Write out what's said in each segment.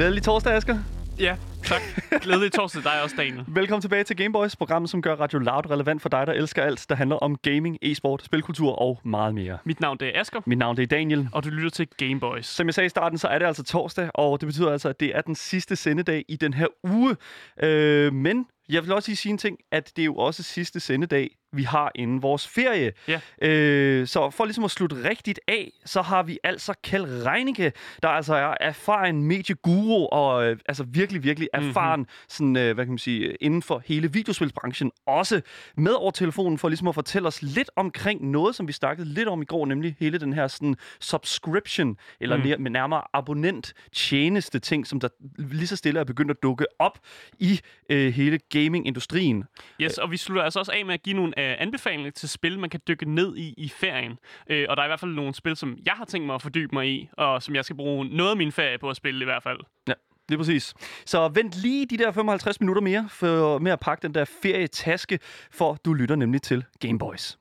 Glædelig torsdag, Asger. Ja, tak. Glædelig torsdag dig også, Daniel. Velkommen tilbage til Gameboys, programmet, som gør Radio Loud relevant for dig, der elsker alt, der handler om gaming, e-sport, spilkultur og meget mere. Mit navn det er Asger, Mit navn det er Daniel. og du lytter til Gameboys. Som jeg sagde i starten, så er det altså torsdag, og det betyder altså, at det er den sidste sendedag i den her uge. Øh, men jeg vil også lige sige en ting, at det er jo også sidste sendedag, vi har inden vores ferie. Ja. Øh, så for ligesom at slutte rigtigt af, så har vi altså Kjeld Reinicke, der altså er erfaren medieguru og øh, altså virkelig, virkelig erfaren mm-hmm. sådan, øh, hvad kan man sige, inden for hele videospilsbranchen. Også med over telefonen for ligesom at fortælle os lidt omkring noget, som vi snakkede lidt om i går, nemlig hele den her sådan subscription, eller Mm. nær, nærmere abonnent tjeneste ting, som der lige så stille er begyndt at dukke op i øh, hele gamingindustrien. Yes, og vi slutter altså også af med at give nogle øh, anbefalinger til spil, man kan dykke ned i i ferien. Øh, og der er i hvert fald nogle spil, som jeg har tænkt mig at fordybe mig i, og som jeg skal bruge noget af min ferie på at spille i hvert fald. Ja, er præcis. Så vent lige de der 55 minutter mere for, med at pakke den der ferietaske, for du lytter nemlig til Gameboys.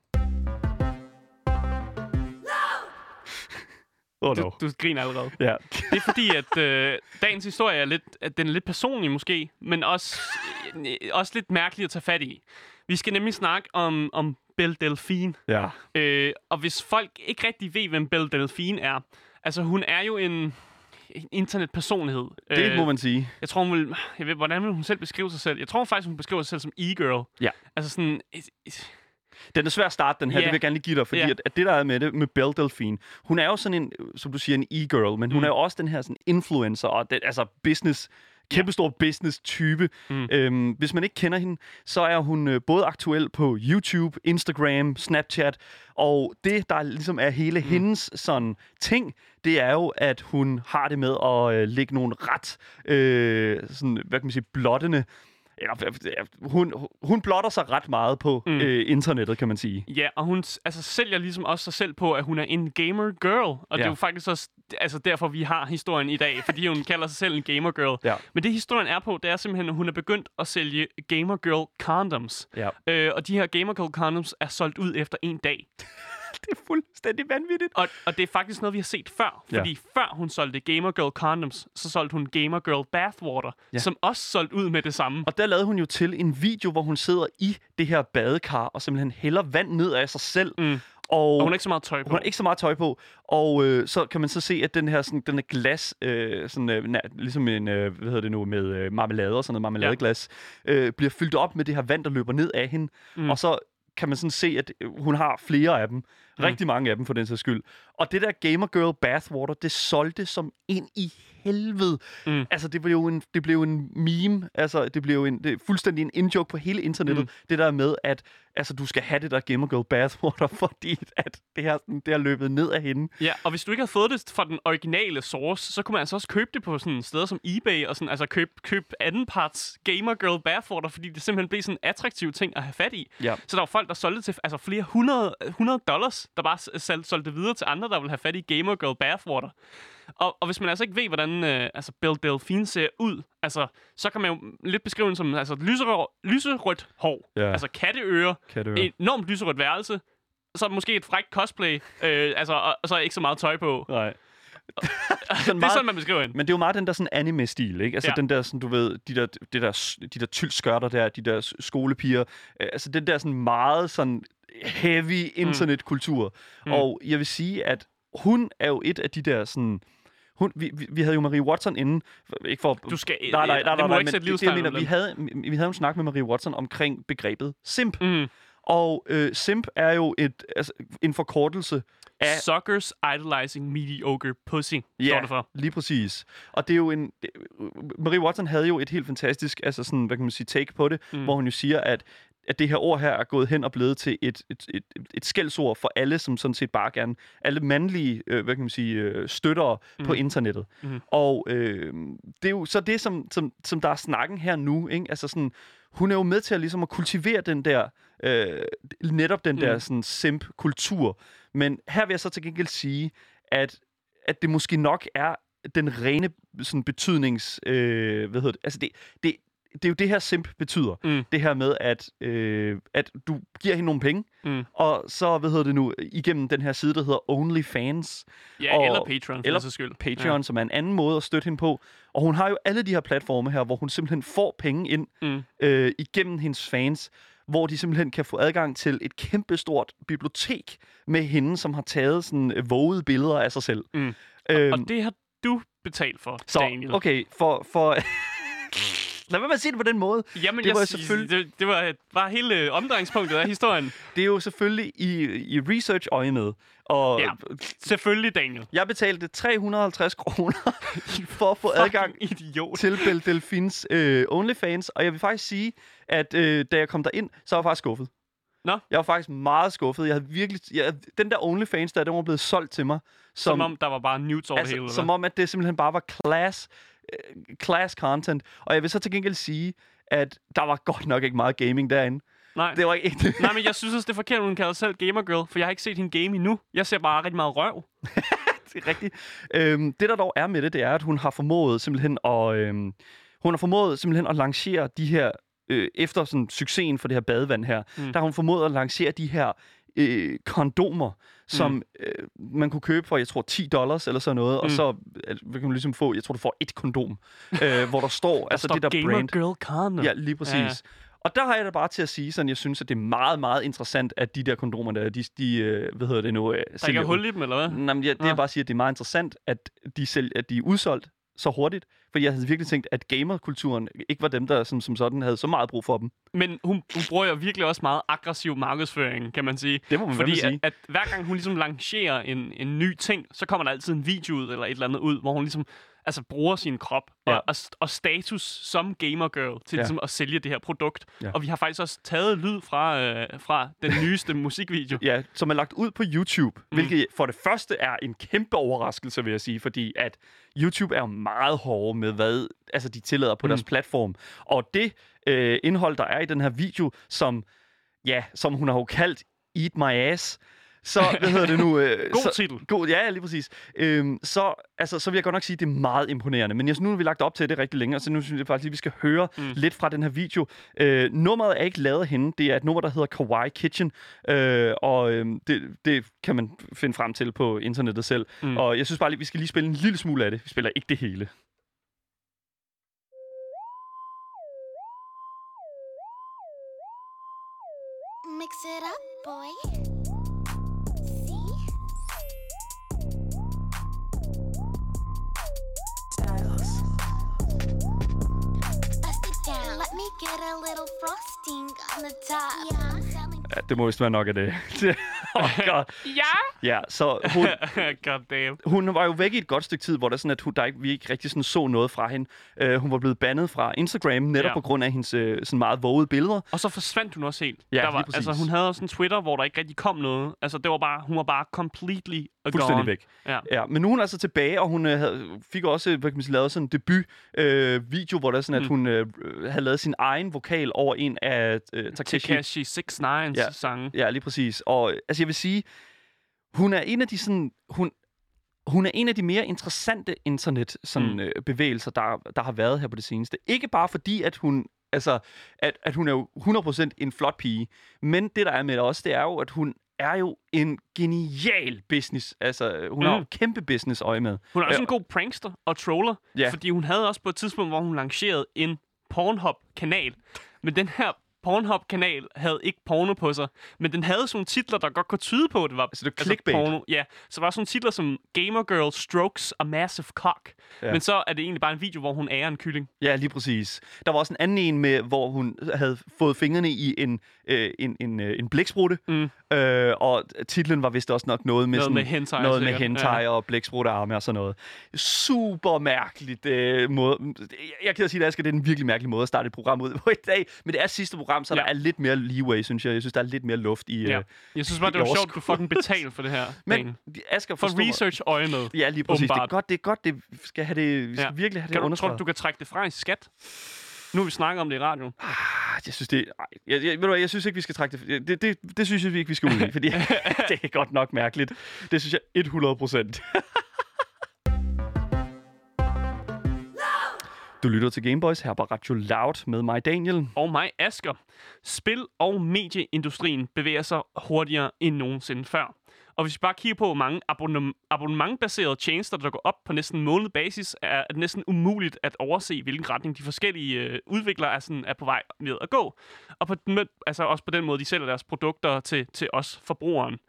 Oh Du, du griner allerede. Ja. Det er fordi, at øh, dagens historie er lidt, at den er lidt personlig måske, men også, øh, også lidt mærkelig at tage fat i. Vi skal nemlig snakke om, om Belle Delphine. ja. Øh, og hvis folk ikke rigtig ved, hvem Belle Delphine er, altså hun er jo en, internetpersonlighed. Det må man sige. Jeg tror, hun vil, jeg ved, hvordan vil hun selv beskrive sig selv? Jeg tror faktisk, hun beskriver sig selv som e-girl. Ja. Altså sådan... Et, et, Den er svær at starte, den her. Ja. Det vil jeg gerne lige give dig, fordi Ja. at, at det, der er med det, med Belle Delphine, hun er jo sådan en, som du siger, en e-girl, men hun Mm. er jo også den her sådan influencer, og den, altså business, kæmpestor business-type. Mm. Øhm, hvis man ikke kender hende, så er hun øh, både aktuel på YouTube, Instagram, Snapchat, og det, der ligesom er hele mm. hendes sådan ting, det er jo, at hun har det med at øh, lægge nogle ret, øh, sådan, hvad kan man sige, blottende, eller, hun, hun blotter sig ret meget på Mm. øh, internettet, kan man sige. ja, og hun altså, sælger ligesom også sig selv på, at hun er en gamer girl. Og det er Ja. jo faktisk også altså, derfor, vi har historien i dag, fordi hun kalder sig selv en gamer girl. Ja. Men det historien er på, det er simpelthen, at hun er begyndt at sælge gamer girl condoms. Ja. Øh, og de her gamer girl condoms er solgt ud efter en dag. Det er fuldstændig vanvittigt. Og, og det er faktisk noget, vi har set før. Ja. Fordi før hun solgte Gamer Girl condoms, så solgte hun Gamer Girl bathwater, Ja. som også solgte ud med det samme. Og der lavede hun jo til en video, hvor hun sidder i det her badekar og simpelthen hælder vand ned af sig selv. Mm. Og, Og hun har ikke så meget tøj på. hun har ikke så meget tøj på. Og øh, så kan man så se, at den her sådan, den er glas, øh, sådan, øh, nær, ligesom en, øh, hvad hedder det nu, med øh, marmelade og sådan noget marmeladeglas, øh, bliver fyldt op med det her vand, der løber ned af hende. Mm. Og så kan man sådan se, at øh, hun har flere af dem. Mm. Rigtig mange af dem, for den sags skyld. Og det der Gamer Girl Bathwater, det solgte som ind i helvede. Mm. Altså, det blev jo en, det blev en meme. Altså, det blev en, det fuldstændig en in-joke på hele internettet. Mm. Det der med, at altså, du skal have det der Gamer Girl Bathwater, fordi at det her, sådan, det har løbet ned af hende. Ja, og hvis du ikke havde fået det fra den originale source, så kunne man altså også købe det på sådan steder som eBay, og sådan, altså købe, købe andenparts Gamer Girl bathwater, fordi det simpelthen blev sådan en attraktiv ting at have fat i. Ja. Så der var folk, der solgte til altså flere hundrede, 100 dollars, der bare s- salg, solgte det videre til andre, der ville have fat i Gamer Girl bathwater. Og, og hvis man altså ikke ved, hvordan øh, altså Belle Delphine ser ud, altså, så kan man jo lidt beskrive den som altså, lyserød, lyserødt hår, Ja. altså katteører, det et enormt lyserødt værelse, så måske et frækt cosplay, øh, altså, og, og så ikke så meget tøj på. Nej. det er sådan, man beskriver hende. Men det er jo meget den der sådan anime-stil, ikke? Altså Ja. den der sådan, du ved, de der, det der, de der tyldskørter der, de der skolepiger. Øh, altså den der sådan meget sådan heavy internetkultur. Mm. Mm. Og jeg vil sige, at hun er jo et af de der sådan... Hun, vi, vi, vi havde jo Marie Watson inden, ikke for... Du skal, Nej, nej, nej, nej, nej, ikke men det, det, jeg mener, vi havde, vi havde en snak med Marie Watson omkring begrebet simp. Mm. Og øh, simp er jo et, altså, en forkortelse af... Suckers idolizing mediocre pussy, står Ja, det for. lige præcis. Og det er jo en... Marie Watson havde jo et helt fantastisk, altså sådan, hvad kan man sige, take på det, Mm. mm. hvor hun jo siger, at at det her ord her er gået hen og blevet til et, et, et, et, skældsord for alle, som sådan set bare gerne, alle mandlige, øh, hvad kan man sige, øh, støttere mm. på Mhm. internettet. Mhm. Og øh, det er jo så det, som, som, som der er snakken her nu, ikke? Altså sådan, hun er jo med til at, ligesom at kultivere den der, øh, netop den der Mm. sådan simp-kultur. Men her vil jeg så til gengæld sige, at, at det måske nok er den rene sådan, betydnings... Øh, hvad hedder det? Altså det, det, det er jo det her simp betyder. Mm. Det her med, at, øh, at du giver hende nogle penge, Mm. og så, hvad hedder det nu, igennem den her side, der hedder OnlyFans, Ja, Og- eller Patreon, for eller eller skyld. Patreon, ja. som er en anden måde at støtte hende på. Og hun har jo alle de her platforme her, hvor hun simpelthen får penge ind. Mm. øh, igennem hendes fans, hvor de simpelthen kan få adgang til et kæmpestort bibliotek med hende, som har taget sådan øh, vågede billeder af sig selv. Mm. Øhm, Og det har du betalt for, så, Daniel. okay, for... for Lad være med at sige det på den måde. Jamen, det var var, selvfølgelig- det, det var bare hele øh, omdrejningspunktet af historien. Det er jo selvfølgelig i, i research med. Og Ja. Selvfølgelig, Daniel. jeg betalte 350 kroner for at få adgang idiot. til Belle Delfins øh, OnlyFans. Og jeg vil faktisk sige, at øh, da jeg kom derind, så var jeg faktisk skuffet. Nå. Jeg var faktisk meget skuffet. Jeg havde virkelig... Jeg, den der OnlyFans der, den var blevet solgt til mig. Som, som om der var bare nudes over altså, hele. eller som om, at det simpelthen bare var class, class content. Og jeg vil så til gengæld sige, at der var godt nok ikke meget gaming derinde. Nej. Det var ikke... Nej, men jeg synes også, det er forkert, at hun kalder sig selv gamer girl, for jeg har ikke set hende game endnu. Jeg ser bare rigtig meget røv. det er rigtigt. Øhm, det, der dog er med det, det er, at hun har formået simpelthen at, øhm, hun har formået simpelthen at lancere de her, øh, efter sådan succesen for det her badevand her. Mm. der har hun formået at lancere de her øh, kondomer, som mm. øh, man kunne købe for, jeg tror, 10 dollars eller sådan noget, mm. og så øh, kan du ligesom få, jeg tror, du får et kondom, øh, hvor der står, altså står det der gamer brand. girl condom. Ja, lige præcis. Ja. Og der har jeg da bare til at sige sådan, jeg synes, at det er meget, meget interessant, at de der kondomer der, de, de øh, hvad hedder det nu, øh, Der ikke er hul i dem, eller hvad? Nej, men jeg, det jeg bare siger, at det er meget interessant, at de, selv, at de er udsolgt så hurtigt. Fordi jeg havde virkelig tænkt, at gamerkulturen ikke var dem, der som, som sådan havde så meget brug for dem. Men hun, hun bruger jo virkelig også meget aggressiv markedsføring, kan man sige. Det må man Fordi sige. at, at hver gang hun ligesom lancerer en, en ny ting, så kommer der altid en video ud, eller et eller andet ud, hvor hun ligesom altså, bruger sin krop Ja. og, og, og status som gamergirl til Ja. ligesom at sælge det her produkt. Ja. Og vi har faktisk også taget lyd fra, øh, fra den nyeste musikvideo. Ja, som er lagt ud på YouTube, mm. hvilket for det første er en kæmpe overraskelse, vil jeg sige, fordi at YouTube er meget hårde med, hvad altså, de tillader på mm. deres platform. Og det øh, indhold, der er i den her video, som, ja, som hun har jo kaldt Eat My Ass, så, hvad hedder det nu? Øh, God så, titel. God, ja, ja, lige præcis. Øhm, så, altså, så vil jeg godt nok sige, at det er meget imponerende. Men jeg, nu har vi lagt op til det rigtig længe, så nu synes jeg faktisk, at vi skal høre mm. lidt fra den her video. Øh, nummeret er ikke lavet af hende. Det er et nummer, der hedder Kawaii Kitchen. Øh, og øh, det, det kan man finde frem til på internettet selv. Mm. Mm. Og jeg synes bare lige, vi skal lige spille en lille smule af det. Vi spiller ikke det hele. Mix it up, boy. Ja, det må vist være nok af det. oh God. Ja! Ja, så hun, God damn. hun var jo væk i et godt stykke tid, hvor der sådan, at hun, der ikke, vi ikke rigtig sådan så noget fra hende. Uh, hun var blevet bandet fra Instagram, netop ja. På grund af hendes uh, sådan meget vågede billeder. Og så forsvandt hun også helt. Ja, der lige var, præcis. altså, hun havde også en Twitter, hvor der ikke rigtig kom noget. Altså, det var bare, hun var bare completely Fuldstændig væk. Ja. Ja, men nu er hun altså tilbage, og hun øh, havde, fik også hvad kan man sige, lavet sådan en debut øh, video, hvor der er sådan, at Mm. hun øh, havde lavet sin egen vokal over en af øh, Takashi. Tekashi 69's Ja. sange. Ja, lige præcis. Og øh, altså jeg vil sige, hun er en af de sådan, hun, hun er en af de mere interessante internet sådan. Mm. øh, bevægelser, der, der har været her på det seneste. Ikke bare fordi, at hun altså, at, at hun er jo 100% en flot pige, men det, der er med det også, det er jo, at hun er jo en genial business. Altså, hun mm. har jo Mm. kæmpe business øje med. Hun er også Ja. en god prankster og troller, Ja. fordi hun havde også på et tidspunkt, hvor hun lancerede en Pornhub-kanal. Men den her Pornhub-kanal havde ikke porno på sig, men den havde sådan titler, der godt kunne tyde på, at det var Altså, det var clickbait. porno. Ja, så var sådan titler som Gamer Girl Strokes a Massive Cock. Ja. Men så er det egentlig bare en video, hvor hun ærer en kylling. Ja, lige præcis. Der var også en anden en, med, hvor hun havde fået fingrene i en, øh, en, en, øh, en blæksprutte, Mm. øh, og titlen var vist også nok noget med, Noget sådan, med hentai, noget med hentai Ja. og blæksprutte arme og sådan noget. Super mærkeligt øh, måde. Jeg- Jeg kan sige, at det er en virkelig mærkelig måde at starte et program ud på i dag, men det er sidste program, så ja. Der er lidt mere leeway, synes jeg. Jeg synes, der er lidt mere luft i... Ja. Øh, Jeg synes bare, det var i sjovt, du får den betalt for det her. men Asger for research øje med. Ja, lige præcis. Det er godt, det er godt, det vi skal have det, vi skal Ja. virkelig have det Kan du, tror understreget. du, du kan trække det fra i skat? Nu vi snakket om det i radioen. Ah, jeg synes, det, ej, jeg, jeg, ved du hvad, jeg synes ikke, vi skal trække det. Det, det, det synes jeg ikke, vi skal ud i, fordi det er godt nok mærkeligt. Det synes jeg 100 procent. Du lytter til Gameboys her på Radio Loud med mig, Daniel. Og mig, Asker. Spil- og medieindustrien bevæger sig hurtigere end nogensinde før. Og hvis vi bare kigger på, hvor mange abonnement, abonnementbaserede tjenester, der går op på næsten månedlig basis, er det næsten umuligt at overse, hvilken retning de forskellige øh, udviklere er, sådan, er på vej med at gå. Og på den, altså også på den måde, de sælger deres produkter til, til os forbrugeren.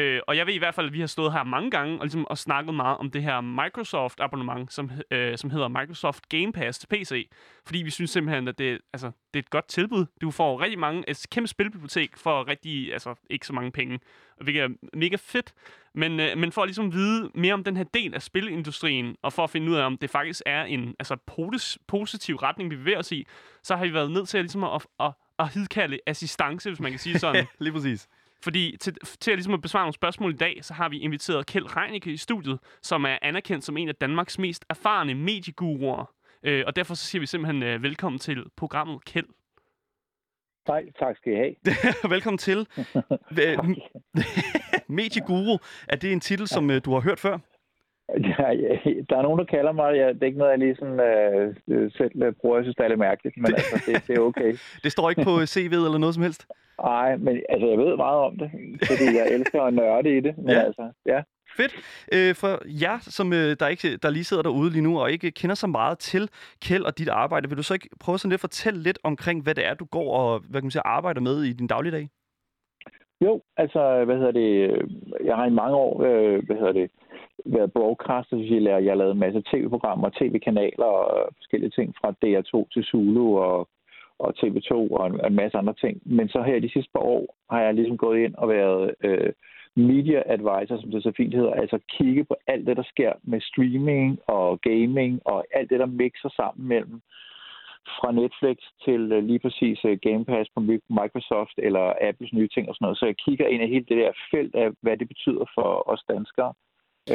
Øh, og jeg ved i hvert fald, at vi har stået her mange gange og, ligesom, og snakket meget om det her Microsoft-abonnement, som, øh, som hedder Microsoft Game Pass til PC. Fordi vi synes simpelthen, at det, altså, det er et godt tilbud. Du får rigtig mange, et kæmpe spilbibliotek for rigtig, altså ikke så mange penge, hvilket er mega fedt. Men, øh, men for at ligesom vide mere om den her del af spilindustrien, og for at finde ud af, om det faktisk er en altså, pos- positiv retning, vi bevæger os i, så har vi været nødt til at, ligesom at, at, at hidkalde assistance, hvis man kan sige sådan. Lige præcis. Fordi til, til at, ligesom at besvare nogle spørgsmål i dag, så har vi inviteret Kjeld Reinicke i studiet, som er anerkendt som en af Danmarks mest erfarne medieguruer. Øh, og derfor så siger vi simpelthen øh, velkommen til programmet Kjeld. Nej, tak skal I have. velkommen til. Medieguru, er det en titel, som øh, du har hørt før? Ja, ja, der er nogen, der kalder mig. Ja, det er ikke noget, jeg lige sådan, øh, selv prøver. Jeg synes, det er lidt mærkeligt, men det... altså, det, det er okay. det står ikke på CV'et eller noget som helst? Nej, men altså, jeg ved meget om det, fordi jeg elsker at nørde i det. Men ja. altså, ja. Fedt. Øh, for jer, som øh, der, ikke, der lige sidder derude lige nu og ikke kender så meget til Kjeld og dit arbejde, vil du så ikke prøve sådan lidt at fortælle lidt omkring, hvad det er, du går og hvad kan man sige, arbejder med i din dagligdag? Jo, altså, hvad hedder det, jeg har i mange år, øh, hvad hedder det, været broadcaster, så jeg, jeg har lavet en masse tv-programmer, tv-kanaler og øh, forskellige ting fra DR2 til Zulu og, og TV2 og en, en masse andre ting. Men så her de sidste par år har jeg ligesom gået ind og været øh, media advisor, som det så fint hedder, altså kigge på alt det, der sker med streaming og gaming og alt det, der mixer sammen mellem fra Netflix til øh, lige præcis øh, Game Pass på Microsoft eller Apples nye ting og sådan noget. Så jeg kigger ind i hele det der felt af, hvad det betyder for os danskere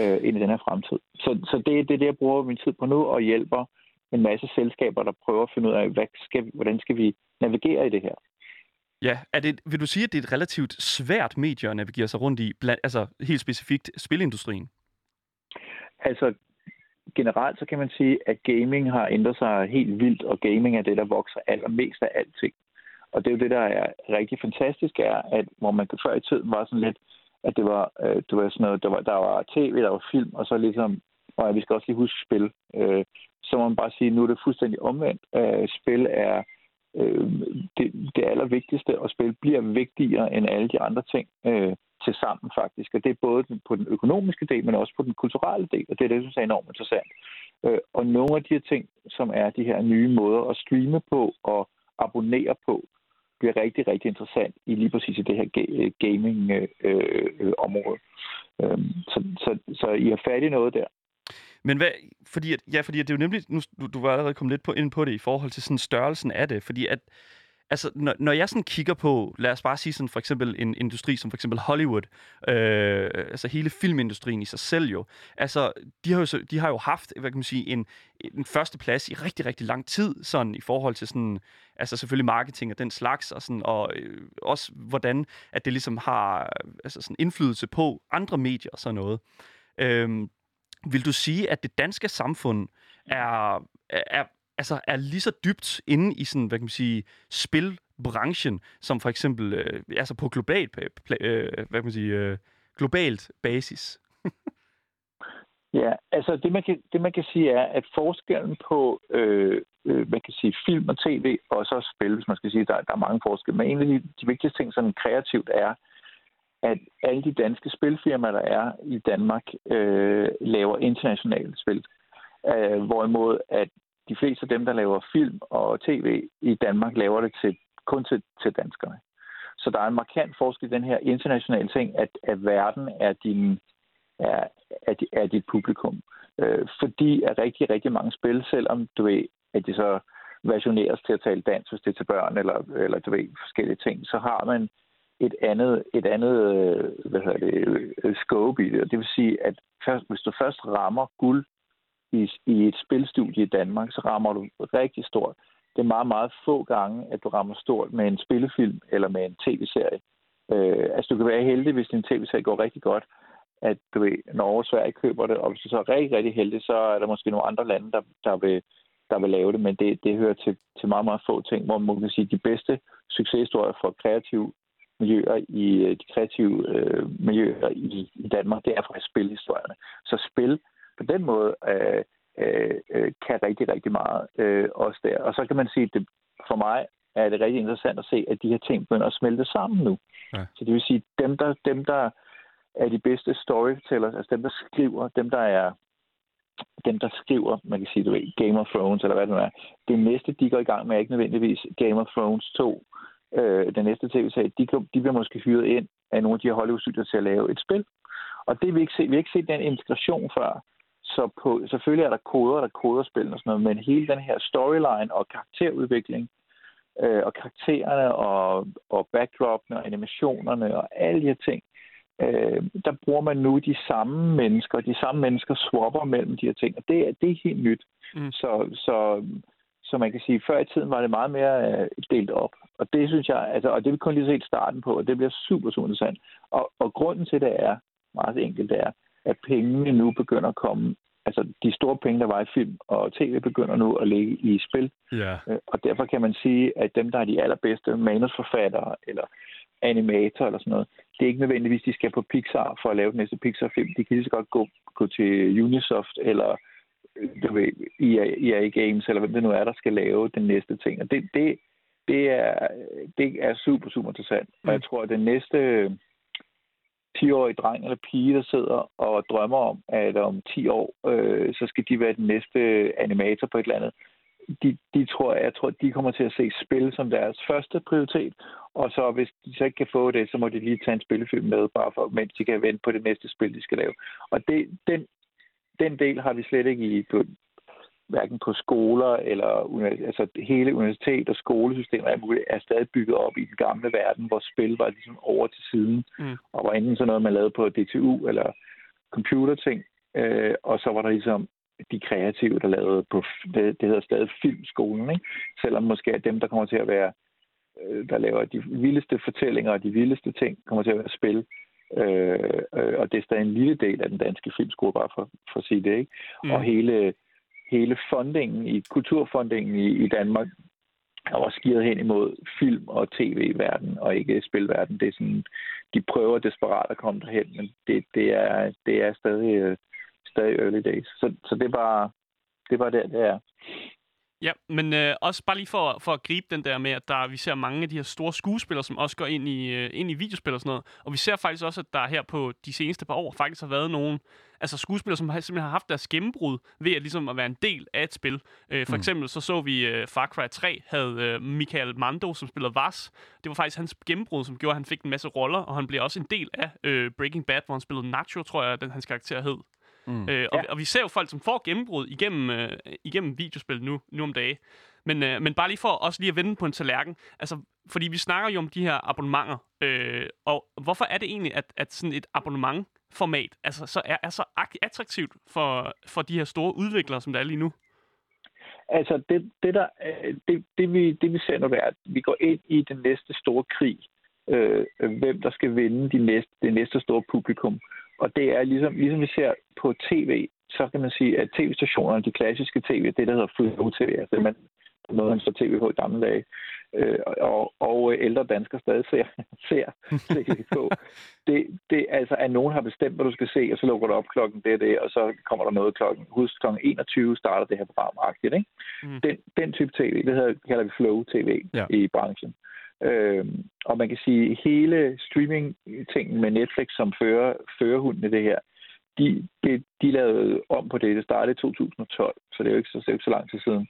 uh, ind i den her fremtid. Så, så det er det, det, jeg bruger min tid på nu og hjælper en masse selskaber, der prøver at finde ud af, hvad skal, hvordan skal vi navigere i det her. Ja, er det, vil du sige, at det er et relativt svært medie at navigere sig rundt i, blandt, altså helt specifikt spilindustrien? Altså, generelt så kan man sige, at gaming har ændret sig helt vildt, og gaming er det, der vokser allermest af alting. Og det er jo det, der er rigtig fantastisk, er, at hvor man før i tiden var sådan lidt, at det var, øh, det var sådan noget, der var, der var tv, der var film, og så ligesom, og vi skal også lige huske spil. Øh, så må man bare sige, at nu er det fuldstændig omvendt. Øh, spil er øh, det, det allervigtigste, og spil bliver vigtigere end alle de andre ting øh, til sammen faktisk. Og det er både på den økonomiske del, men også på den kulturelle del, og det er det, jeg synes er enormt interessant. Øh, og nogle af de her ting, som er de her nye måder at streame på og abonnere på, bliver rigtig, rigtig interessant i lige præcis i det her øh, gaming-område. Øh, øh, øhm, så, så, så I har fat i noget der. Men hvad, fordi at, ja, fordi at det er jo nemlig, nu, du, du var allerede kommet lidt på, ind på det i forhold til sådan størrelsen af det, fordi at, altså, når, når jeg sådan kigger på, lad os bare sige sådan for eksempel en industri som for eksempel Hollywood, øh, altså hele filmindustrien i sig selv jo, altså, de har jo, så, de har jo haft, hvad kan man sige, en, en første plads i rigtig, rigtig lang tid, sådan i forhold til sådan, altså selvfølgelig marketing og den slags, og, sådan, og øh, også hvordan, at det ligesom har altså sådan indflydelse på andre medier og sådan noget. Øh, vil du sige, at det danske samfund er, er, altså er lige så dybt inde i sådan, hvad kan man sige, spilbranchen, som for eksempel øh, altså på globalt, øh, hvad kan man sige, øh, globalt basis? ja, altså det man, kan, det man kan sige er, at forskellen på, øh, øh, man kan sige, film og tv, og så spil, hvis man skal sige, der, der er mange forskelle, men en af de, de vigtigste ting sådan kreativt er, at alle de danske spilfirmaer, der er i Danmark, øh, laver internationale spil. Øh, hvorimod at de fleste af dem, der laver film og tv i Danmark, laver det til, kun til, til danskerne. Så der er en markant forskel i den her internationale ting, at, at verden er, din, er, er, er dit publikum. Øh, fordi at rigtig, rigtig mange spil, selvom du ved, at de så versioneres til at tale dansk, hvis det er til børn, eller, eller du ved, forskellige ting, så har man et andet, et andet øh, hvad hedder det, øh, scope i det. Det vil sige, at først, hvis du først rammer guld i, i et spilstudie i Danmark, så rammer du rigtig stort. Det er meget, meget få gange, at du rammer stort med en spillefilm eller med en tv-serie. Øh, altså, du kan være heldig, hvis din tv-serie går rigtig godt, at du ved, Norge og Sverige køber det, og hvis du så er rigtig, rigtig heldig, så er der måske nogle andre lande, der, der vil der vil lave det, men det, det hører til, til meget, meget få ting, hvor man kan sige, at de bedste succeshistorier for kreative miljøer i øh, de kreative øh, miljøer i, i Danmark, det er faktisk spilhistorierne. Så spil på den måde øh, øh, øh, kan rigtig, rigtig meget øh, også der. Og så kan man sige, at det, for mig er det rigtig interessant at se, at de her ting begynder at smelte sammen nu. Ja. Så det vil sige, dem der, dem, der er de bedste storytellers, altså dem, der skriver, dem, der er dem, der skriver, man kan sige, du ved, Game of Thrones, eller hvad det nu er, det næste, de går i gang med, er ikke nødvendigvis Game of Thrones 2, øh, den næste tv-serie, de, de bliver måske hyret ind af nogle af de her Hollywood-studier til at lave et spil. Og det vi ikke se. Vi har ikke set den integration før. Så på, selvfølgelig er der koder, der koder spil og sådan noget, men hele den her storyline og karakterudvikling, øh, og karaktererne og, og backdropene og animationerne og alle de her ting, øh, der bruger man nu de samme mennesker, de samme mennesker swapper mellem de her ting, og det, er, det er helt nyt. Mm. Så, så, så man kan sige, før i tiden var det meget mere øh, delt op, og det synes jeg, altså, og det vil kun lige se starten på, og det bliver super, super interessant. Og, og grunden til det er, meget enkelt, det er, at pengene nu begynder at komme altså de store penge, der var i film og tv, begynder nu at ligge i spil. Ja. Øh, og derfor kan man sige, at dem, der er de allerbedste manusforfattere eller animatorer eller sådan noget, det er ikke nødvendigvis, de skal på Pixar for at lave den næste Pixar-film. De kan lige så godt gå, gå til Unisoft eller øh, du ved, EA, EA Games, eller hvem det nu er, der skal lave den næste ting. Og det, det, det, er, det er super, super interessant. Mm. Og jeg tror, at den næste 10-årig dreng eller pige, der sidder og drømmer om, at om 10 år, øh, så skal de være den næste animator på et eller andet. De, de tror, jeg tror, de kommer til at se spil som deres første prioritet, og så hvis de så ikke kan få det, så må de lige tage en spillefilm med, bare for, mens de kan vente på det næste spil, de skal lave. Og det, den, den del har vi slet ikke i, på, hverken på skoler eller altså hele universitet og skolesystemet er, muligt, er stadig bygget op i den gamle verden, hvor spil var ligesom over til siden, mm. og var enten sådan noget, man lavede på DTU eller computerting, øh, og så var der ligesom de kreative, der lavede på, det, det hedder stadig filmskolen, ikke? selvom måske er dem, der kommer til at være, øh, der laver de vildeste fortællinger og de vildeste ting, kommer til at være spil. Øh, øh, og det er stadig en lille del af den danske filmskole, bare for, for at sige det. Ikke? Mm. Og hele hele fundingen i kulturfundingen i, i Danmark er også gearet hen imod film- og tv-verden, og ikke spilverden. Det er sådan, de prøver desperat at komme derhen, men det, det, er, det er stadig, øh, stadig early days. Så, så det er bare, det er bare der, det er. Ja, men øh, også bare lige for, for at gribe den der med, at der, vi ser mange af de her store skuespillere, som også går ind i, øh, ind i videospil og sådan noget. Og vi ser faktisk også, at der her på de seneste par år faktisk har været nogle altså skuespillere, som har, simpelthen har haft deres gennembrud ved at, ligesom at være en del af et spil. Øh, for mm. eksempel så så vi uh, Far Cry 3 havde uh, Michael Mando, som spillede Vars. Det var faktisk hans gennembrud, som gjorde, at han fik en masse roller, og han blev også en del af uh, Breaking Bad, hvor han spillede Nacho, tror jeg, den hans karakter hed. Mm. Øh, og, ja. og vi ser jo folk, som får gennembrud igennem, øh, igennem videospil nu, nu om dage. Men, øh, men bare lige for også lige at vende på en tallerken. Altså, fordi vi snakker jo om de her abonnementer. Øh, og hvorfor er det egentlig, at, at sådan et abonnementformat altså, så er, er så attraktivt for, for de her store udviklere, som der er lige nu? Altså, det, det, der, øh, det, det, vi, det vi ser nu, er, at vi går ind i den næste store krig. Øh, hvem der skal vinde de næste, det næste store publikum. Og det er ligesom, ligesom vi ser på tv, så kan man sige, at tv-stationerne, de klassiske tv, det der hedder Flow TV, altså man, noget, man så tv på i gamle dage, øh, og, og ældre danskere stadig ser, ser tv på. Det, det altså, at nogen har bestemt, hvad du skal se, og så lukker du op klokken det det, og så kommer der noget klokken, husk klokken 21 starter det her program, ikke? Mm. Den, den type tv, det hedder, kalder vi Flow TV ja. i branchen. Øh, Øh, og man kan sige, hele streaming-tingen med Netflix som fører, førerhunden i det her, de, de, de lavede om på det. Det startede i 2012, så det er jo ikke så, det er ikke så lang tid siden.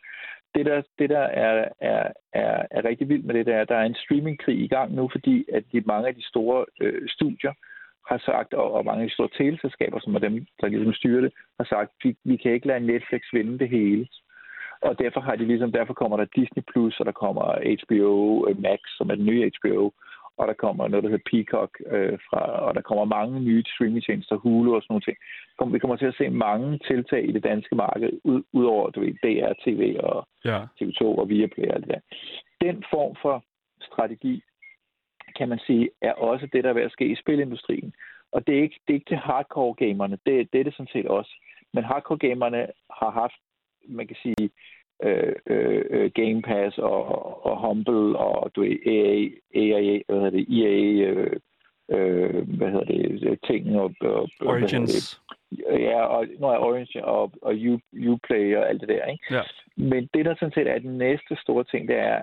Det, der, det, der er, er, er, er rigtig vildt med det, der er, at der er en streamingkrig i gang nu, fordi at de, mange af de store øh, studier har sagt, og, og mange af de store teleselskaber, som er dem, der ligesom styrer det, har sagt, vi, vi kan ikke lade Netflix vinde det hele. Og derfor har de ligesom, derfor kommer der Disney Plus, og der kommer HBO øh, Max, som er den nye HBO, og der kommer noget, der hedder Peacock øh, fra, og der kommer mange nye streamingtjenester, Hulu og sådan noget ting. Vi kommer til at se mange tiltag i det danske marked, ud, udover du ved, DR, TV og ja. TV2 og Viaplay og det der. Den form for strategi, kan man sige, er også det, der er ved at ske i spilindustrien. Og det er ikke, det er ikke til hardcore gamerne, det, det er det sådan set også. Men hardcore gamerne har haft man kan sige, øh, øh, øh, Game Pass og, og Humble og du ved, EA, EA, hvad hedder det, EA, øh, øh, hvad hedder det, ting og, og hedder det, Origins. Ja, og nu er Orange og, og U, Uplay og alt det der, ikke? Ja. Men det, der sådan set er den næste store ting, det er,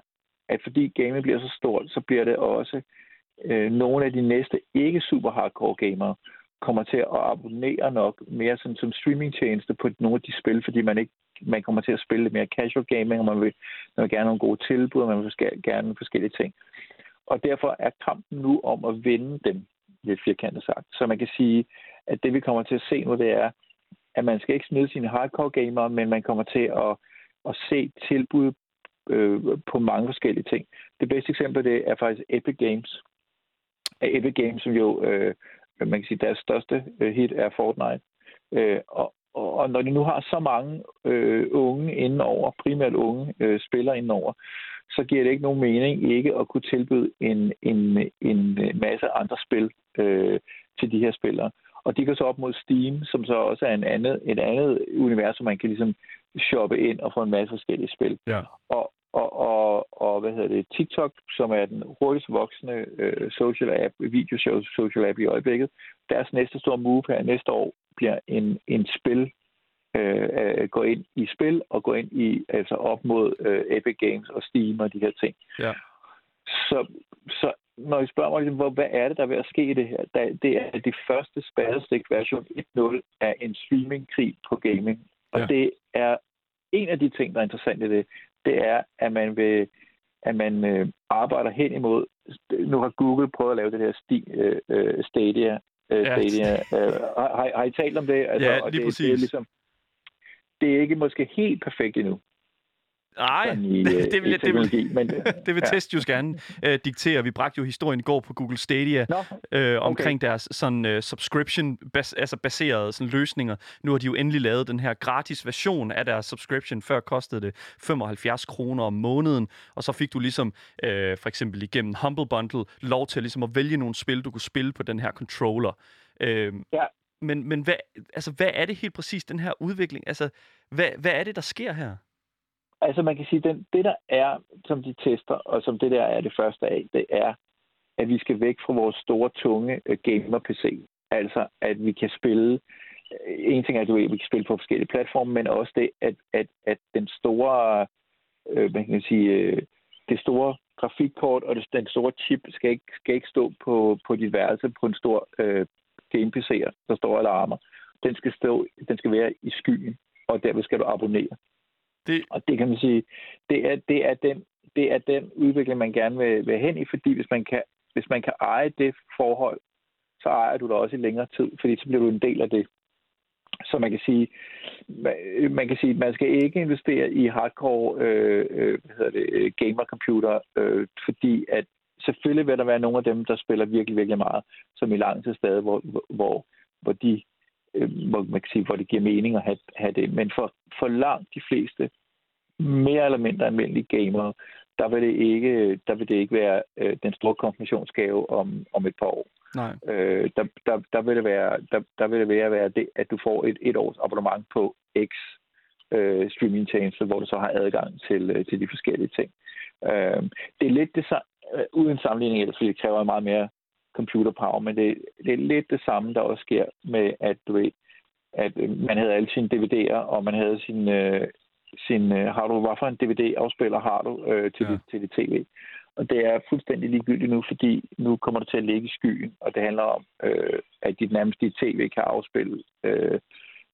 at fordi gaming bliver så stort, så bliver det også øh, nogle af de næste ikke super hardcore gamere kommer til at abonnere nok mere sådan, som streamingtjeneste på nogle af de spil, fordi man ikke man kommer til at spille lidt mere casual gaming, og man vil, man vil gerne nogle gode tilbud, og man vil gerne forskellige ting. Og derfor er kampen nu om at vinde dem, lidt firkantet sagt. Så man kan sige, at det vi kommer til at se nu, det er, at man skal ikke smide sine hardcore gamere, men man kommer til at, at se tilbud øh, på mange forskellige ting. Det bedste eksempel, det er faktisk Epic Games. Epic Games, som jo, øh, man kan sige, deres største øh, hit er Fortnite. Øh, og, og, og når de nu har så mange øh, unge indenover, primært unge øh, spillere indenover, så giver det ikke nogen mening ikke at kunne tilbyde en, en, en masse andre spil øh, til de her spillere. Og de går så op mod Steam, som så også er en andet, et andet univers, hvor man kan ligesom shoppe ind og få en masse forskellige spil. Ja. Og, og, og, og hvad hedder det, TikTok, som er den hurtigst voksende øh, social app, video social app i øjeblikket, deres næste store move her næste år bliver en, en spil, øh, gå ind i spil og gå ind i, altså op mod øh, Epic Games og Steam og de her ting. Ja. Så, så når I spørger mig, ligesom, hvor, hvad er det, der er ved at ske i det her? Der, det er det første spadestik version 1.0 af en streamingkrig på gaming. Og ja. det er en af de ting, der er interessant i det, det er, at man vil at man øh, arbejder hen imod, nu har Google prøvet at lave det der sti, øh, øh, Stadia, øh, Ja. Stadia. Øh, har, har- I talt om det? Altså, Ja, og lige det, præcis. Det er, ligesom, det er ikke måske helt perfekt endnu. Nej, i, øh, det, vil, det, vil, men, øh, det vil ja. Test jo gerne øh, diktere. Vi bragte jo historien i går på Google Stadia Nå, øh, omkring deres sådan øh, subscription bas, altså baserede sådan løsninger. Nu har de jo endelig lavet den her gratis version af deres subscription. Før kostede det 75 kroner om måneden, og så fik du ligesom øh, for eksempel igennem Humble Bundle lov til ligesom at vælge nogle spil, du kunne spille på den her controller. Øh, Ja. Men, men hvad, altså, hvad er det helt præcis, den her udvikling? Altså, hvad, hvad er det, der sker her? Altså man kan sige, den, det der er, som de tester, og som det der er det første af, det er, at vi skal væk fra vores store, tunge øh, gamer-PC. Altså at vi kan spille, øh, en ting er, at du ved, vi kan spille på forskellige platforme, men også det, at, at, at den store, øh, man kan sige, øh, det store grafikkort og det, den store chip skal ikke, skal ikke stå på, på dit værelse på en stor øh, game-PC'er, der står alarmer. Den skal, stå, den skal være i skyen, og derved skal du abonnere. Det, Og det kan man sige, det er, det er, den, det er den udvikling, man gerne vil, vil hen i, fordi hvis man, kan, hvis man kan eje det forhold, så ejer du det også i længere tid, fordi så bliver du en del af det. Så man kan sige, man, man kan sige, man skal ikke investere i hardcore øh, øh hvad hedder det, øh, gamer-computer, øh, fordi at selvfølgelig vil der være nogle af dem, der spiller virkelig, virkelig meget, som i lang tid stadig, hvor, hvor, hvor de hvor, man kan sige, hvor det giver mening at have, have det. Men for, for langt de fleste mere eller mindre almindelige gamere, der vil det ikke, der vil det ikke være øh, den store konfirmationsgave om, om et par år. nej. Øh, der, der, der, vil det være, der, der vil det være, være det, at du får et, et års abonnement på X øh, streamingtjeneste, hvor du så har adgang til, øh, til de forskellige ting. Øh, det er lidt det samme, øh, uden sammenligning, ellers, fordi det kræver meget mere computer power, men det, det er lidt det samme, der også sker med, at du ved, at øh, man havde alle sine DVD'er, og man havde sin, øh, sin øh, har du, hvad for en DVD-afspiller har du øh, til, Ja. dit, til dit tv? Og det er fuldstændig ligegyldigt nu, fordi nu kommer det til at ligge i skyen, og det handler om, øh, at dit nærmest dit tv kan afspille øh,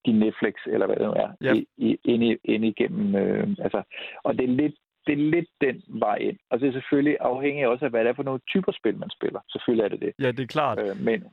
din Netflix, eller hvad det nu er, Ja. ind, i, ind igennem. Øh, altså, og det er, lidt, det er lidt den vej ind. Og det er selvfølgelig afhængigt også af, hvad det er for nogle typer spil, man spiller. Selvfølgelig er det det. Ja, det er klart. Øh, men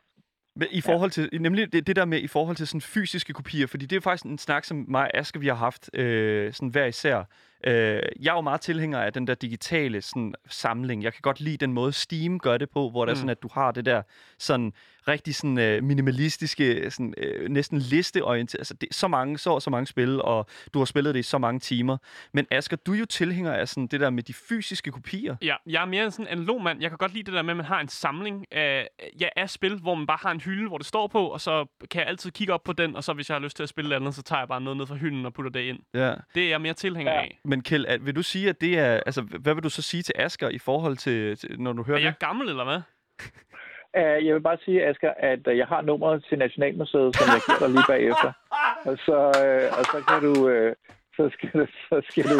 I forhold til, nemlig det, det der med i forhold til sådan fysiske kopier, fordi det er faktisk en snak, som mig og Asger, vi har haft øh, sådan hver især. Øh, jeg er jo meget tilhænger af den der digitale sådan, samling. Jeg kan godt lide den måde, Steam gør det på, hvor det er Mm. sådan, at du har det der sådan rigtig sådan øh, minimalistiske, sådan, øh, næsten listeorienteret. Altså, det så mange, så så mange spil, og du har spillet det i så mange timer. Men Asger, du er jo tilhænger af sådan det der med de fysiske kopier. Ja, jeg er mere en sådan analog mand. Jeg kan godt lide det der med, at man har en samling af, ja, af spil, hvor man bare har en hylde, hvor det står på, og så kan jeg altid kigge op på den, og så hvis jeg har lyst til at spille det andet, så tager jeg bare noget ned fra hylden og putter det ind. Ja. Det er jeg mere tilhænger Ja. af. Men men Kjeld, vil du sige, at det er... Altså, hvad vil du så sige til Asger i forhold til, til når du hører Er jeg det? gammel, eller hvad? Jeg vil bare sige, Asger, at uh, jeg har nummeret til Nationalmuseet, som jeg giver dig lige bagefter. Og så, uh, og så kan du... Uh, så skal du, så skal du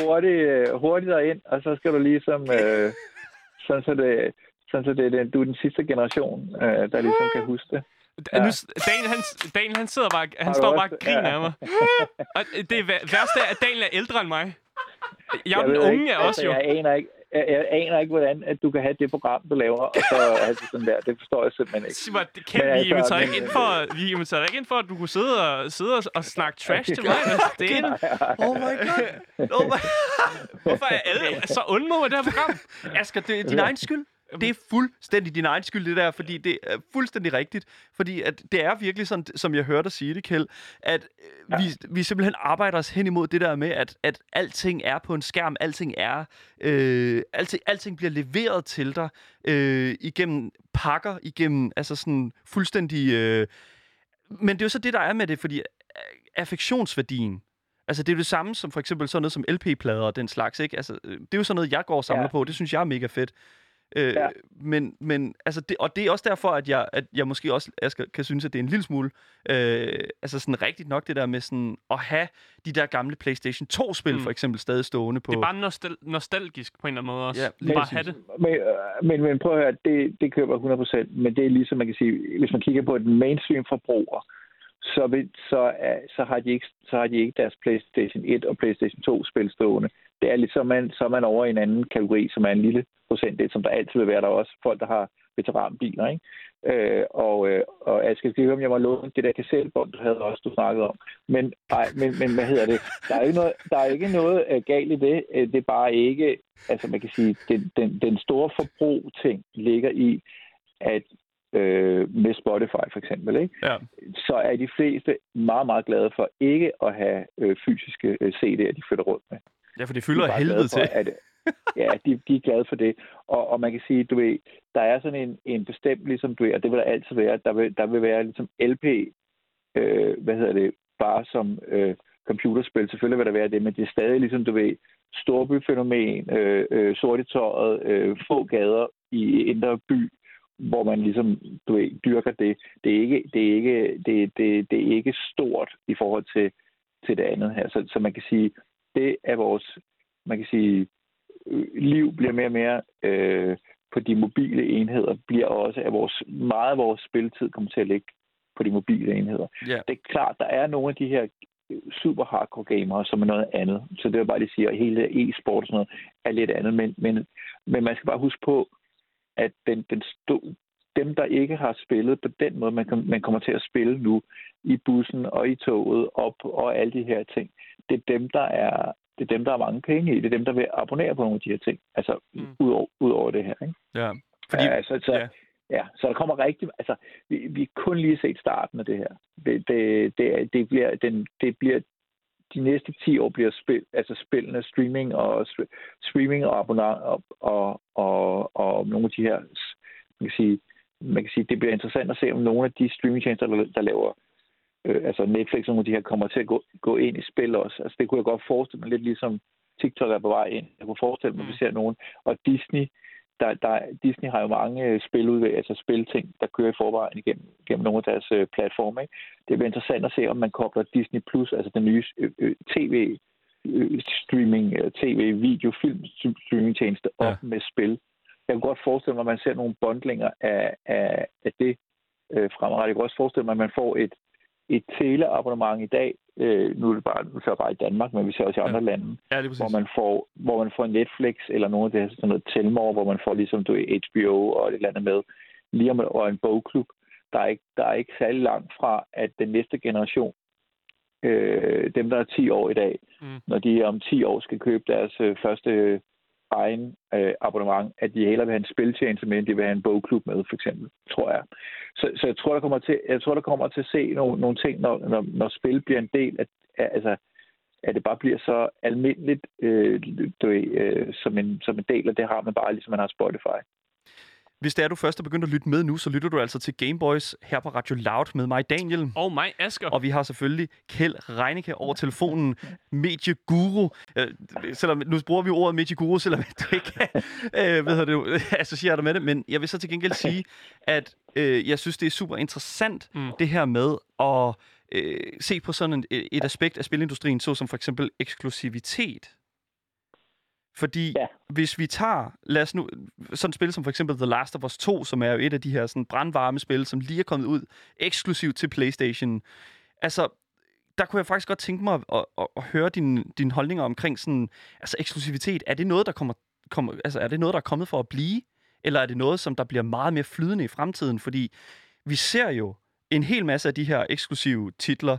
hurtigt, hurtigt ind, og så skal du ligesom... Sådan så det, sådan så det, det, du er den sidste generation, der ligesom kan huske det. Ja. Nu, Daniel, han, Daniel, han sidder bare, han står bare også- og griner ja. af mig. Og det væ- værste er, at Daniel er ældre end mig. Jeg er den unge ikke, af os altså, jo. Jeg aner, ikke, jeg, jeg aner ikke, hvordan at du kan have det program, du laver, og så er det sådan der. Det forstår jeg simpelthen ikke. Sig mig, det kan Men vi altså, inviterer ikke ind for, vi inviterer ikke ind for, at du kunne sidde og, sidde og, og snakke trash til mig. Altså, det er en, Oh my god! Oh my... hvorfor er alle så onde mod det her program? Asger, det er din egen skyld. Det er fuldstændig din egen skyld, det der, fordi det er fuldstændig rigtigt. Fordi at det er virkelig sådan, som jeg hørte dig sige det, Kjeld, at ja. vi, vi simpelthen arbejder os hen imod det der med, at, at alting er på en skærm, alting er, øh, alting, alting bliver leveret til dig øh, igennem pakker, igennem altså sådan fuldstændig... Øh, men det er jo så det, der er med det, fordi øh, affektionsværdien, Altså, det er det samme som for eksempel sådan noget som LP-plader og den slags, ikke? Altså, øh, det er jo sådan noget, jeg går og samler. Ja. på. Det synes jeg er mega fedt. Øh, Ja. men, men altså det, og det er også derfor, at jeg, at jeg måske også Asger, kan synes, at det er en lille smule øh, altså sådan rigtigt nok det der med sådan at have de der gamle PlayStation 2-spil Mm. for eksempel stadig stående på. Det er bare nostal- nostalgisk på en eller anden måde også. Ja, lige bare have det. Men, øh, men, men prøv at høre, det, det køber jeg 100%, men det er ligesom, man kan sige, hvis man kigger på et mainstream forbruger, så, vil, så, så, har de ikke, så har de ikke deres PlayStation 1 og PlayStation 2 spil stående. Det er ligesom, man, så man over i en anden kategori, som er en lille procentdel, som der altid vil være. Der er også folk, der har veteranbiler, ikke? Øh, og, øh, og jeg skal høre, om jeg må låne det der kassettebånd, du havde også, du snakkede om. Men, ej, men, men hvad hedder det? Der er ikke noget, der er ikke noget øh, galt i det. Øh, Det er bare ikke, altså man kan sige, den, den, den store forbrug-ting ligger i, at øh, med Spotify for eksempel, ikke? Ja. så er de fleste meget, meget glade for ikke at have øh, fysiske øh, CD'er, de flytter rundt med. Ja, for det De fylder er bare helvede til. At, ja, de, de er glade for det. Og, og man kan sige, du ved, der er sådan en, en bestemt, ligesom du ved, og det vil der altid være, der vil, der vil være ligesom LP, øh, hvad hedder det, bare som øh, computerspil. Selvfølgelig vil der være det, men det er stadig ligesom, du ved, storbyfænomen, øh, øh, sort i tøjet, øh, få gader i indre by, hvor man ligesom, du ved, dyrker det. Det er ikke, det er ikke, det, det, det er ikke stort i forhold til, til det andet her. Så, så man kan sige, det er vores, man kan sige, øh, liv bliver mere og mere øh, på de mobile enheder, bliver også at vores, meget af vores spilletid kommer til at ligge på de mobile enheder. Ja. Det er klart, der er nogle af de her øh, super hardcore gamere, som er noget andet. Så det er bare lige sige, at hele e-sport og sådan noget er lidt andet. Men, men, men man skal bare huske på, at den, den stå, dem, der ikke har spillet på den måde, man, man kommer til at spille nu i bussen og i toget op og alle de her ting, det er dem, der er det er dem, der har mange penge i. Det er dem, der vil abonnere på nogle af de her ting. Altså, Mm. ud, over, ud over det her. Ikke? Ja. Fordi, ja, altså, så, ja. ja. så der kommer rigtig... Altså, vi, vi har kun lige set starten af det her. Det, det, det, er- det, bliver, den, det bliver... De næste 10 år bliver spil, altså spillene, streaming og streaming og abonnement og, og, og, og nogle af de her, man kan sige, man kan sige, det bliver interessant at se, om nogle af de streamingtjenester, der, der laver øh, altså Netflix og nogle af de her, kommer til at gå, gå ind i spil også. Altså det kunne jeg godt forestille mig lidt ligesom TikTok er på vej ind. Jeg kunne forestille mig, at vi ser nogen. Og Disney, der, der, Disney har jo mange øh, spiludvalg, altså spilting, der kører i forvejen igennem, gennem nogle af deres øh, platforme. Ikke? Det bliver interessant at se, om man kobler Disney Plus, altså den nye øh, øh, tv øh, streaming, øh, tv, video, film streamingtjeneste op Ja. med spil. Jeg kunne godt forestille mig, at man ser nogle bundlinger af, af, af det øh, fremadrettet. Jeg kan også forestille mig, at man får et, et teleabonnement i dag. Øh, nu er det bare, nu jeg bare i Danmark, men vi ser også i Ja. andre lande ja, hvor man får hvor man får Netflix eller nogle af det her sådan noget Telmore, hvor man får ligesom du HBO og et eller andet med lige om og en bogklub. Der er ikke der er ikke særlig langt fra at den næste generation øh, dem der er 10 år i dag, Mm. når de om 10 år skal købe deres øh, første egen øh, abonnement, at de hellere vil have en spiltjeneste med, end de vil have en bogklub med, for eksempel, tror jeg. Så, så jeg tror, der kommer til, jeg tror, der kommer til at se nogle, nogle ting, når, når, når spil bliver en del af, af altså, at det bare bliver så almindeligt øh, du øh, som, en, som en del af det har man bare, ligesom man har Spotify. Hvis det er, du først er begyndt at lytte med nu, så lytter du altså til Gameboys her på Radio Loud med mig, Daniel. Og mig, Asger. Og vi har selvfølgelig Kjeld Reinicke over telefonen, medieguru. Øh, selvom, nu bruger vi ordet medieguru, selvom du ikke øh, hvad det, associerer dig med det. Men jeg vil så til gengæld sige, at øh, jeg synes, det er super interessant, mm. det her med at øh, se på sådan en, et aspekt af spilindustrien, såsom for eksempel eksklusivitet. Fordi ja. hvis vi tager, lad os nu, sådan et spil som for eksempel The Last of Us 2, som er jo et af de her sådan brandvarme spil, som lige er kommet ud eksklusivt til PlayStation. Altså, der kunne jeg faktisk godt tænke mig at, at, at, at høre din, din holdninger omkring sådan, altså eksklusivitet. Er det noget, der kommer, kommer, altså er det noget, der er kommet for at blive? Eller er det noget, som der bliver meget mere flydende i fremtiden? Fordi vi ser jo en hel masse af de her eksklusive titler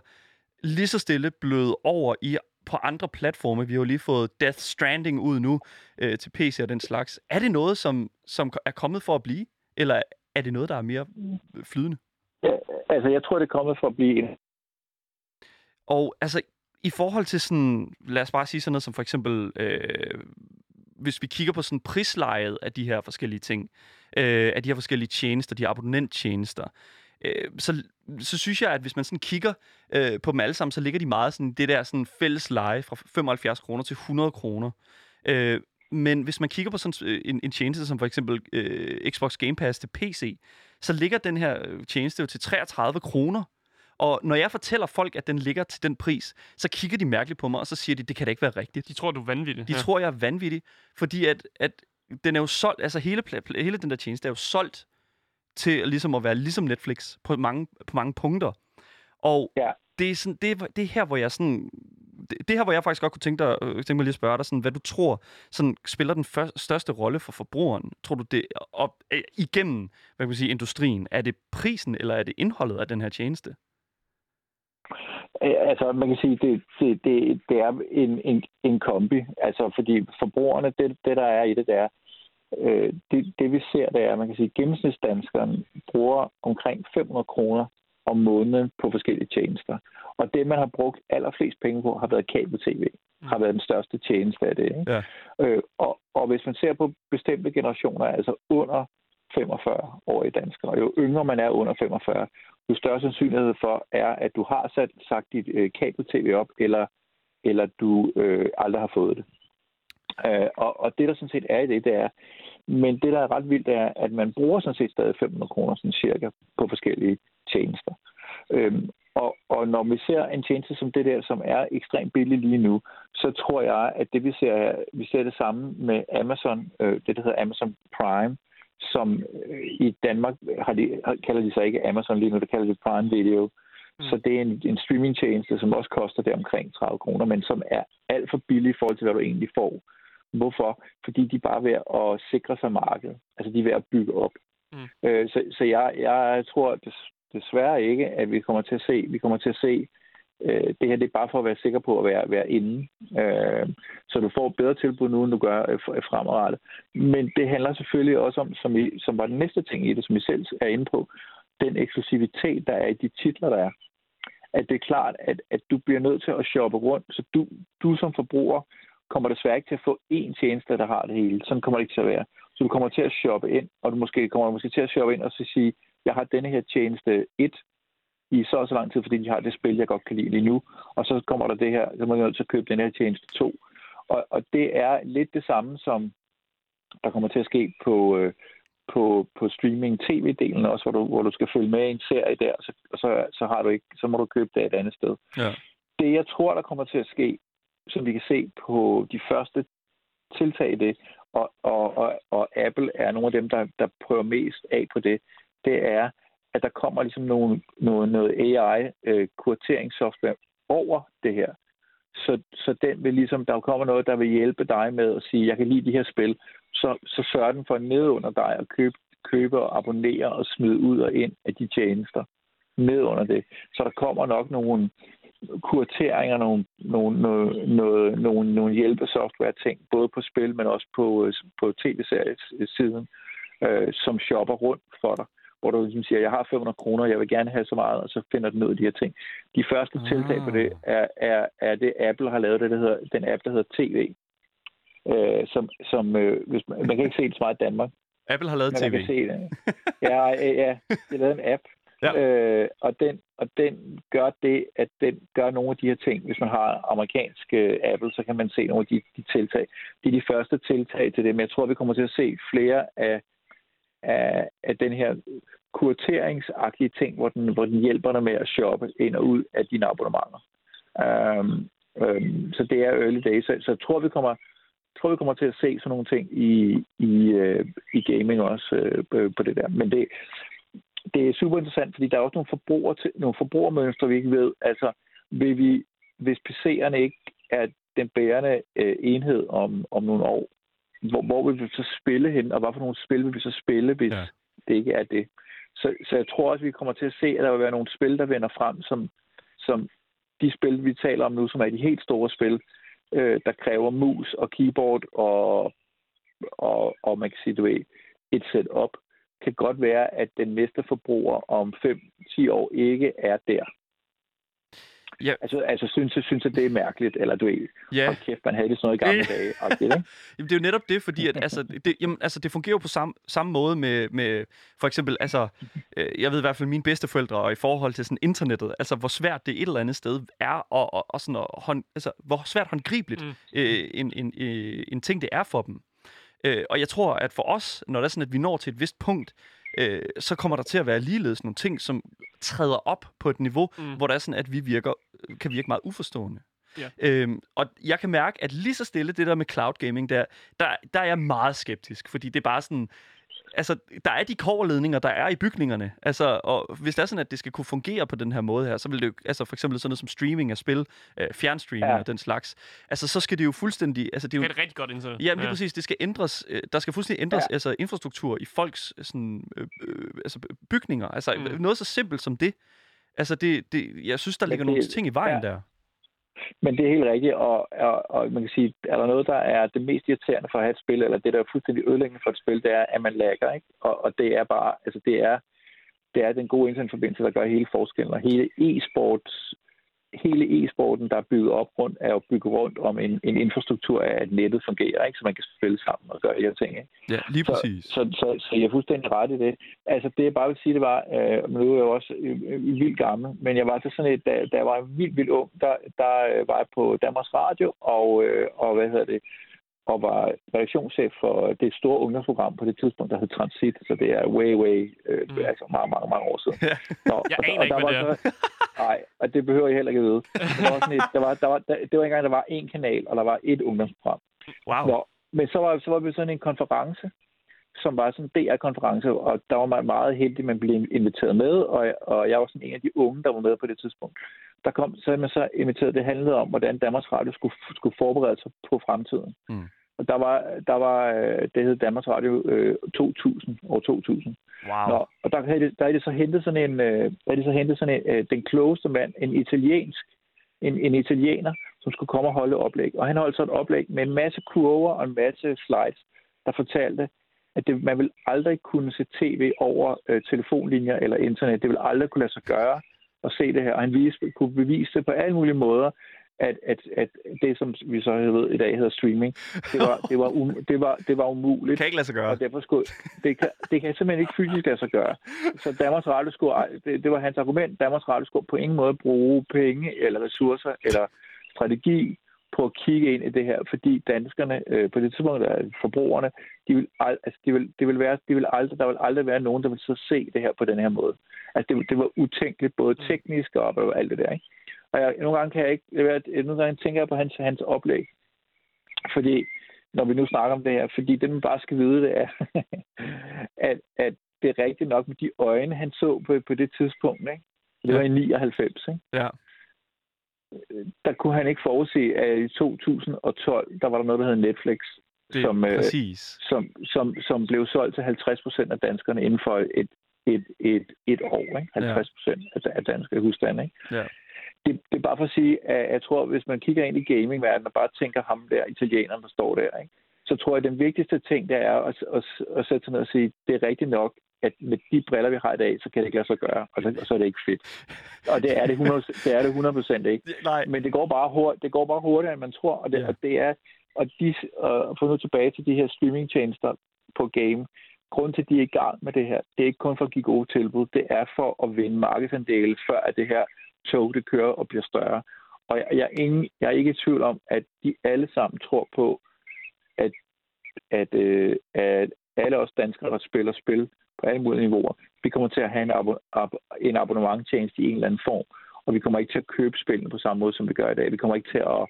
lige så stille bløde over i på andre platforme. Vi har jo lige fået Death Stranding ud nu øh, til PC og den slags. Er det noget, som, som er kommet for at blive? Eller er det noget, der er mere flydende? Ja, altså, jeg tror, det er kommet for at blive. Og altså, i forhold til sådan, lad os bare sige sådan noget som for eksempel, øh, hvis vi kigger på sådan prislejet af de her forskellige ting, øh, af de her forskellige tjenester, de her abonnenttjenester, øh, så, så synes jeg, at hvis man sådan kigger øh, på dem alle sammen, så ligger de meget sådan det der sådan fælles leje fra 75 kroner til 100 kroner. Øh, men hvis man kigger på sådan øh, en, en tjeneste som for eksempel øh, Xbox Game Pass til PC, så ligger den her øh, tjeneste jo til 33 kroner. Og når jeg fortæller folk, at den ligger til den pris, så kigger de mærkeligt på mig, og så siger de, det kan da ikke være rigtigt. De tror, du er vanvittig. De ja. tror, jeg er vanvittig, fordi at, at den er jo solgt, altså hele, hele den der tjeneste er jo solgt til ligesom at være ligesom Netflix på mange, på mange punkter. Og ja. det, er sådan, det, er, det er her, hvor jeg sådan... Det, det her, hvor jeg faktisk godt kunne tænke, dig, øh, tænke mig lige at spørge dig, sådan, hvad du tror sådan, spiller den først, største rolle for forbrugeren? Tror du det op, øh, igennem hvad kan man sige, industrien? Er det prisen, eller er det indholdet af den her tjeneste? Altså, man kan sige, det, det, det, det er en, en, en kombi. Altså, fordi forbrugerne, det, det der er i det, det er, øh, det, det vi ser, det er, at man kan sige, at gennemsnitsdanskeren bruger omkring 500 kroner om måneden på forskellige tjenester. Og det, man har brugt allerflest penge på, har været kabel-tv. Mm. Har været den største tjeneste af det. Ikke? Ja. Øh, og, og hvis man ser på bestemte generationer, altså under 45 år i danskere, og jo yngre man er under 45, jo større sandsynlighed for er, at du har sat, sagt dit øh, kabel-tv op, eller, eller du øh, aldrig har fået det. Øh, og, og det, der sådan set er i det, det er, men det, der er ret vildt, er, at man bruger sådan set stadig 500 kroner sådan cirka på forskellige tjenester. Øhm, og, og når vi ser en tjeneste som det der, som er ekstremt billig lige nu, så tror jeg, at det vi ser, vi ser det samme med Amazon, øh, det der hedder Amazon Prime, som øh, i Danmark har de, kalder de sig ikke Amazon lige nu, det kalder de Prime Video. Mm. Så det er en, en streamingtjeneste, som også koster det omkring 30 kroner, men som er alt for billig i forhold til, hvad du egentlig får. Hvorfor? Fordi de er bare ved at sikre sig markedet. Altså, de er ved at bygge op. Mm. Øh, så så jeg, jeg tror desværre ikke, at vi kommer til at se, vi kommer til at se øh, det her det er bare for at være sikker på at være, være inde. Øh, så du får bedre tilbud nu, end du gør øh, fremadrettet. Men det handler selvfølgelig også om, som, I, som var den næste ting i det, som I selv er inde på, den eksklusivitet, der er i de titler, der er. At det er klart, at, at du bliver nødt til at shoppe rundt, så du, du som forbruger kommer desværre ikke til at få én tjeneste, der har det hele. Sådan kommer det ikke til at være. Så du kommer til at shoppe ind, og du måske kommer måske til at shoppe ind og så sige, jeg har denne her tjeneste 1 i så og så lang tid, fordi de har det spil, jeg godt kan lide lige nu. Og så kommer der det her, så må jeg nødt til at købe den her tjeneste 2. Og, og det er lidt det samme, som der kommer til at ske på, øh, på, på streaming-tv-delen også, hvor du, hvor du skal følge med i en serie der, så, så, så, har du ikke, så må du købe det et andet sted. Ja. Det, jeg tror, der kommer til at ske, som vi kan se på de første tiltag i det, og, og, og, og Apple er nogle af dem, der, der prøver mest af på det, det er, at der kommer ligesom nogle, noget, noget AI-kurateringssoftware øh, over det her. Så, så den vil ligesom, der kommer noget, der vil hjælpe dig med at sige, jeg kan lide de her spil, så, så sørger den for ned under dig at købe, købe og abonnere og smide ud og ind af de tjenester ned under det. Så der kommer nok nogle, kurateringer, nogle, nogle, noget, noget, nogle, nogle hjælpesoftware-ting, både på spil, men også på, på tv-seriesiden, øh, som shopper rundt for dig hvor du ligesom siger, jeg har 500 kroner, jeg vil gerne have så meget, og så finder den ud af de her ting. De første ah. tiltag på det er, er, er det, Apple har lavet, det, der hedder, den app, der hedder TV, øh, som, som øh, hvis man, man kan ikke se det så meget i Danmark, Apple har lavet men man tv. kan se det. Ja, ja, ja. De har lavet en app, Ja. øh, og, den, og den gør det, at den gør nogle af de her ting. Hvis man har amerikansk øh, Apple, så kan man se nogle af de, de tiltag. Det er de første tiltag til det, men jeg tror, vi kommer til at se flere af, af, af den her kurateringsagtige ting, hvor den, hvor den hjælper dig med at shoppe ind og ud af dine abonnementer. Øhm, øhm, så det er early days. Så, så jeg tror, vi kommer tror, vi kommer til at se sådan nogle ting i, i, øh, i gaming også øh, på det der. Men det, det er super interessant, fordi der er også nogle, forbruger nogle forbrugermønstre, vi ikke ved. Altså, vil vi, hvis PC'erne ikke er den bærende øh, enhed om, om nogle år, hvor, hvor vil vi så spille hen, og hvad for nogle spil vil vi så spille, hvis ja. det ikke er det? Så, så jeg tror også, vi kommer til at se, at der vil være nogle spil, der vender frem, som, som de spil, vi taler om nu, som er de helt store spil, øh, der kræver mus og keyboard og, og, og man kan sige, du ved, et setup, kan godt være, at den næste forbruger om 5-10 år ikke er der. Ja. Altså, altså synes, jeg, synes jeg, det er mærkeligt, eller du ved, Ja, hold kæft, man havde det sådan noget i gamle dage. agtigt, ikke? Jamen, det er jo netop det, fordi at, altså, det, jamen, altså, det fungerer jo på samme, samme måde med, med, for eksempel, altså, øh, jeg ved i hvert fald mine bedsteforældre, og i forhold til sådan internettet, altså, hvor svært det et eller andet sted er, og, og, og sådan, at hånd, altså, hvor svært håndgribeligt Mm. øh, en, en, øh, en ting det er for dem. Øh, og jeg tror, at for os, når det er sådan, at vi når til et vist punkt, øh, så kommer der til at være ligeledes nogle ting, som træder op på et niveau, Mm. hvor det er sådan, at vi virker, kan virke meget uforstående. Ja. Øhm, og jeg kan mærke, at lige så stille det der med cloud gaming, der, der, der er jeg meget skeptisk, fordi det er bare sådan, altså, der er de kårledninger, der er i bygningerne, altså, og hvis det er sådan, at det skal kunne fungere på den her måde her, så vil det jo, altså for eksempel sådan noget som streaming af spil, øh, fjernstreaming Ja. og den slags, altså, så skal det jo fuldstændig, altså, det er Det jo, er et rigtig godt internet. Ja, men lige præcis. Det skal ændres. øh, Der skal fuldstændig ændres Ja. altså infrastruktur i folks øh, sådan, øh, øh, altså bygninger. Altså Mm. noget så simpelt som det. Altså det, det jeg synes, der ligger det- nogle ting i vejen ja. der. Men det er helt rigtigt, og, og, og man kan sige, er der noget, der er det mest irriterende for at have et spil, eller det, der er fuldstændig ødelæggende for et spil, det er, at man lagger, ikke? Og, og det er bare, altså det er, det er den gode internetforbindelse, der gør hele forskellen, og hele e-sports, hele e-sporten, der er bygget op rundt, er jo bygget rundt om en, en infrastruktur af, at nettet fungerer, ikke? Så man kan spille sammen og gøre de her ting, ikke? Ja, lige præcis. Så, så, så, så jeg er fuldstændig ret i det. Altså det jeg bare vil sige, det var, øh, nu er jeg jo også øh, øh, vildt gammel, men jeg var til sådan et, da, da jeg var vildt, vildt ung, der, der øh, var jeg på Danmarks Radio, og, øh, og hvad hedder det, og var redaktionschef for det store ungdomsprogram på det tidspunkt, der hed Transit, så det er way, way, øh, Mm. altså mange, mange, mange år siden. Ja. Nå, Jeg og, aner og ikke, der var det så- Nej, og det behøver jeg heller ikke at vide. Der var sådan et, der var, der var, der, det var engang, der var én kanal, og der var et ungdomsprogram. Wow. Nå, men så var, så var vi sådan en konference, som var sådan en DR-konference, og der var man meget heldig, at man blev inviteret med, og, og jeg var sådan en af de unge, der var med på det tidspunkt. Der kom, så man så inviteret, det handlede om, hvordan Danmarks Radio skulle, skulle forberede sig på fremtiden. Mm. Og der var, der var øh, det hed Danmarks Radio øh, 2000, år 2000. Wow. Nå, og der havde, det, der havde det så hentet sådan en, øh, havde det så hentet sådan en, øh, den klogeste mand, en italiensk, en, en italiener, som skulle komme og holde oplæg. Og han holdt så et oplæg med en masse kurver og en masse slides, der fortalte, at det, man vil aldrig kunne se tv over øh, telefonlinjer eller internet. Det vil aldrig kunne lade sig gøre at se det her. Og han viste, kunne bevise det på alle mulige måder, at, at, at det, som vi så ved i dag hedder streaming, det var, det var, um, det var, det var umuligt. Kan ikke lade sig gøre. Og derfor skulle, det, kan, det kan simpelthen ikke fysisk lade sig gøre. Så Danmarks Radio skulle, det, det var hans argument, Danmarks Radio skulle på ingen måde bruge penge eller ressourcer eller strategi på at kigge ind i det her, fordi danskerne øh, på det tidspunkt, der forbrugerne, de vil, ald, altså, de vil, det vil være, de vil aldrig, der vil aldrig være nogen, der vil så se det her på den her måde. Altså det, det var utænkeligt, både teknisk og, og alt det der. Ikke? Og jeg, nogle gange kan jeg ikke, jeg, nogle gange tænker jeg på hans, hans oplæg, fordi når vi nu snakker om det her, fordi det, man bare skal vide, det er, at, at det er rigtigt nok med de øjne, han så på, på det tidspunkt. Ikke? Det var i 99. Ikke? Ja. Der kunne han ikke forudse, at i 2012, der var der noget, der hed Netflix, Det, som, øh, som, som, som blev solgt til 50 procent af danskerne inden for et, et, et, et år. Ikke? 50 procent af, af danske husstande. Ikke? Ja. Det, det er bare for at sige, at jeg tror, hvis man kigger ind i gamingverdenen og bare tænker ham der, italieneren, der står der, ikke? så tror jeg, at den vigtigste ting, det er at, at, at sætte sig ned og sige, det er rigtigt nok, at med de briller, vi har i dag, så kan det ikke lade sig gøre, og så, og så er det ikke fedt. Og det er det 100, det er det 100% ikke. Nej. Men det går bare hurtigt, det går bare hurtigere, end man tror, og det, Ja. og det er, og de, og for nu tilbage til de her streamingtjenester på game, grunden til, at de er i gang med det her, det er ikke kun for at give gode tilbud, det er for at vinde markedsandele, før at det her tog, det kører og bliver større. Og jeg, jeg, er ingen, jeg er ikke i tvivl om, at de alle sammen tror på, at, at, øh, at alle os danskere, der spiller spil på alle mulige niveauer, vi kommer til at have en, abo- ab- en abonnementtjeneste i en eller anden form, og vi kommer ikke til at købe spillene på samme måde, som vi gør i dag. Vi kommer ikke til at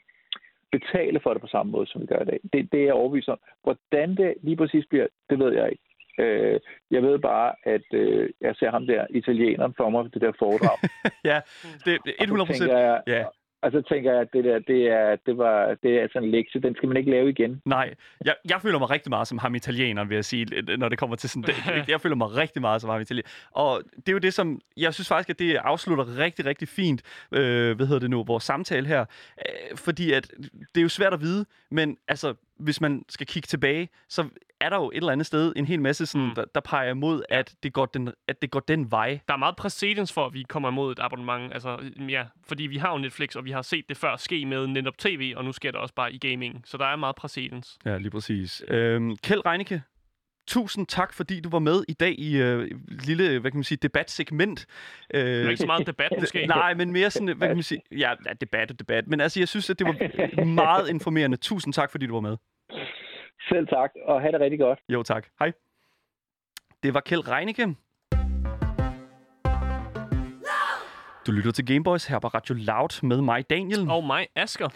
betale for det på samme måde, som vi gør i dag. Det, det er jeg overbevist om. Hvordan det lige præcis bliver, det ved jeg ikke. Øh, jeg ved bare, at øh, jeg ser ham der italieneren for mig, det der foredrag. ja, det er Og så 100 procent. Ja. Og så tænker jeg, at det der, det er, det var, det er altså en lektie. Den skal man ikke lave igen. Nej, jeg, jeg føler mig rigtig meget som ham italieneren, vil jeg sige, når det kommer til sådan det. Jeg føler mig rigtig meget som ham italiener. Og det er jo det, som jeg synes faktisk, at det afslutter rigtig, rigtig fint, øh, hvad hedder det nu, vores samtale her. Øh, fordi at det er jo svært at vide, men altså, hvis man skal kigge tilbage, så er der jo et eller andet sted en hel masse, sådan, Mm. der, der peger imod, at det, går den, at det går den vej. Der er meget præcedens for, at vi kommer imod et abonnement. Altså, ja, fordi vi har jo Netflix, og vi har set det før ske med netop tv, og nu sker det også bare i gaming. Så der er meget præcedens. Ja, lige præcis. Øhm, Kjeld Reinicke, tusind tak, fordi du var med i dag i øh, lille, hvad kan man sige, debatsegment. Øh, Det er ikke så meget debat, måske. Nej, men mere sådan, hvad kan man sige, ja, ja, debat og debat. Men altså, jeg synes, at det var meget informerende. Tusind tak, fordi du var med. Selv tak, og have det rigtig godt. Jo, tak. Hej. Det var Kjeld Reinicke. Du lytter til Gameboys her på Radio Loud med mig, Daniel. Og mig, Asker.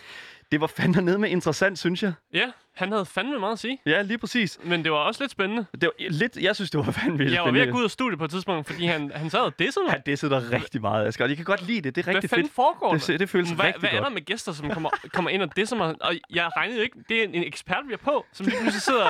Det var fandme ned med interessant, synes jeg. Ja, han havde fandme meget at sige. Ja, lige præcis. Men det var også lidt spændende. Det var lidt, jeg synes, det var fandme Jeg var ved at gå ud af studiet på et tidspunkt, fordi han, han sad og dissede mig. Ja, det sidder rigtig meget, Asger. Og jeg kan godt lide det. Det er Hvad rigtig fanden fedt. foregår der? Det, det føles hvad, rigtig hvad er godt. der med gæster, som kommer, kommer ind og disser mig? Og jeg regnede jo ikke, det er en, en ekspert, vi er på, som lige pludselig sidder,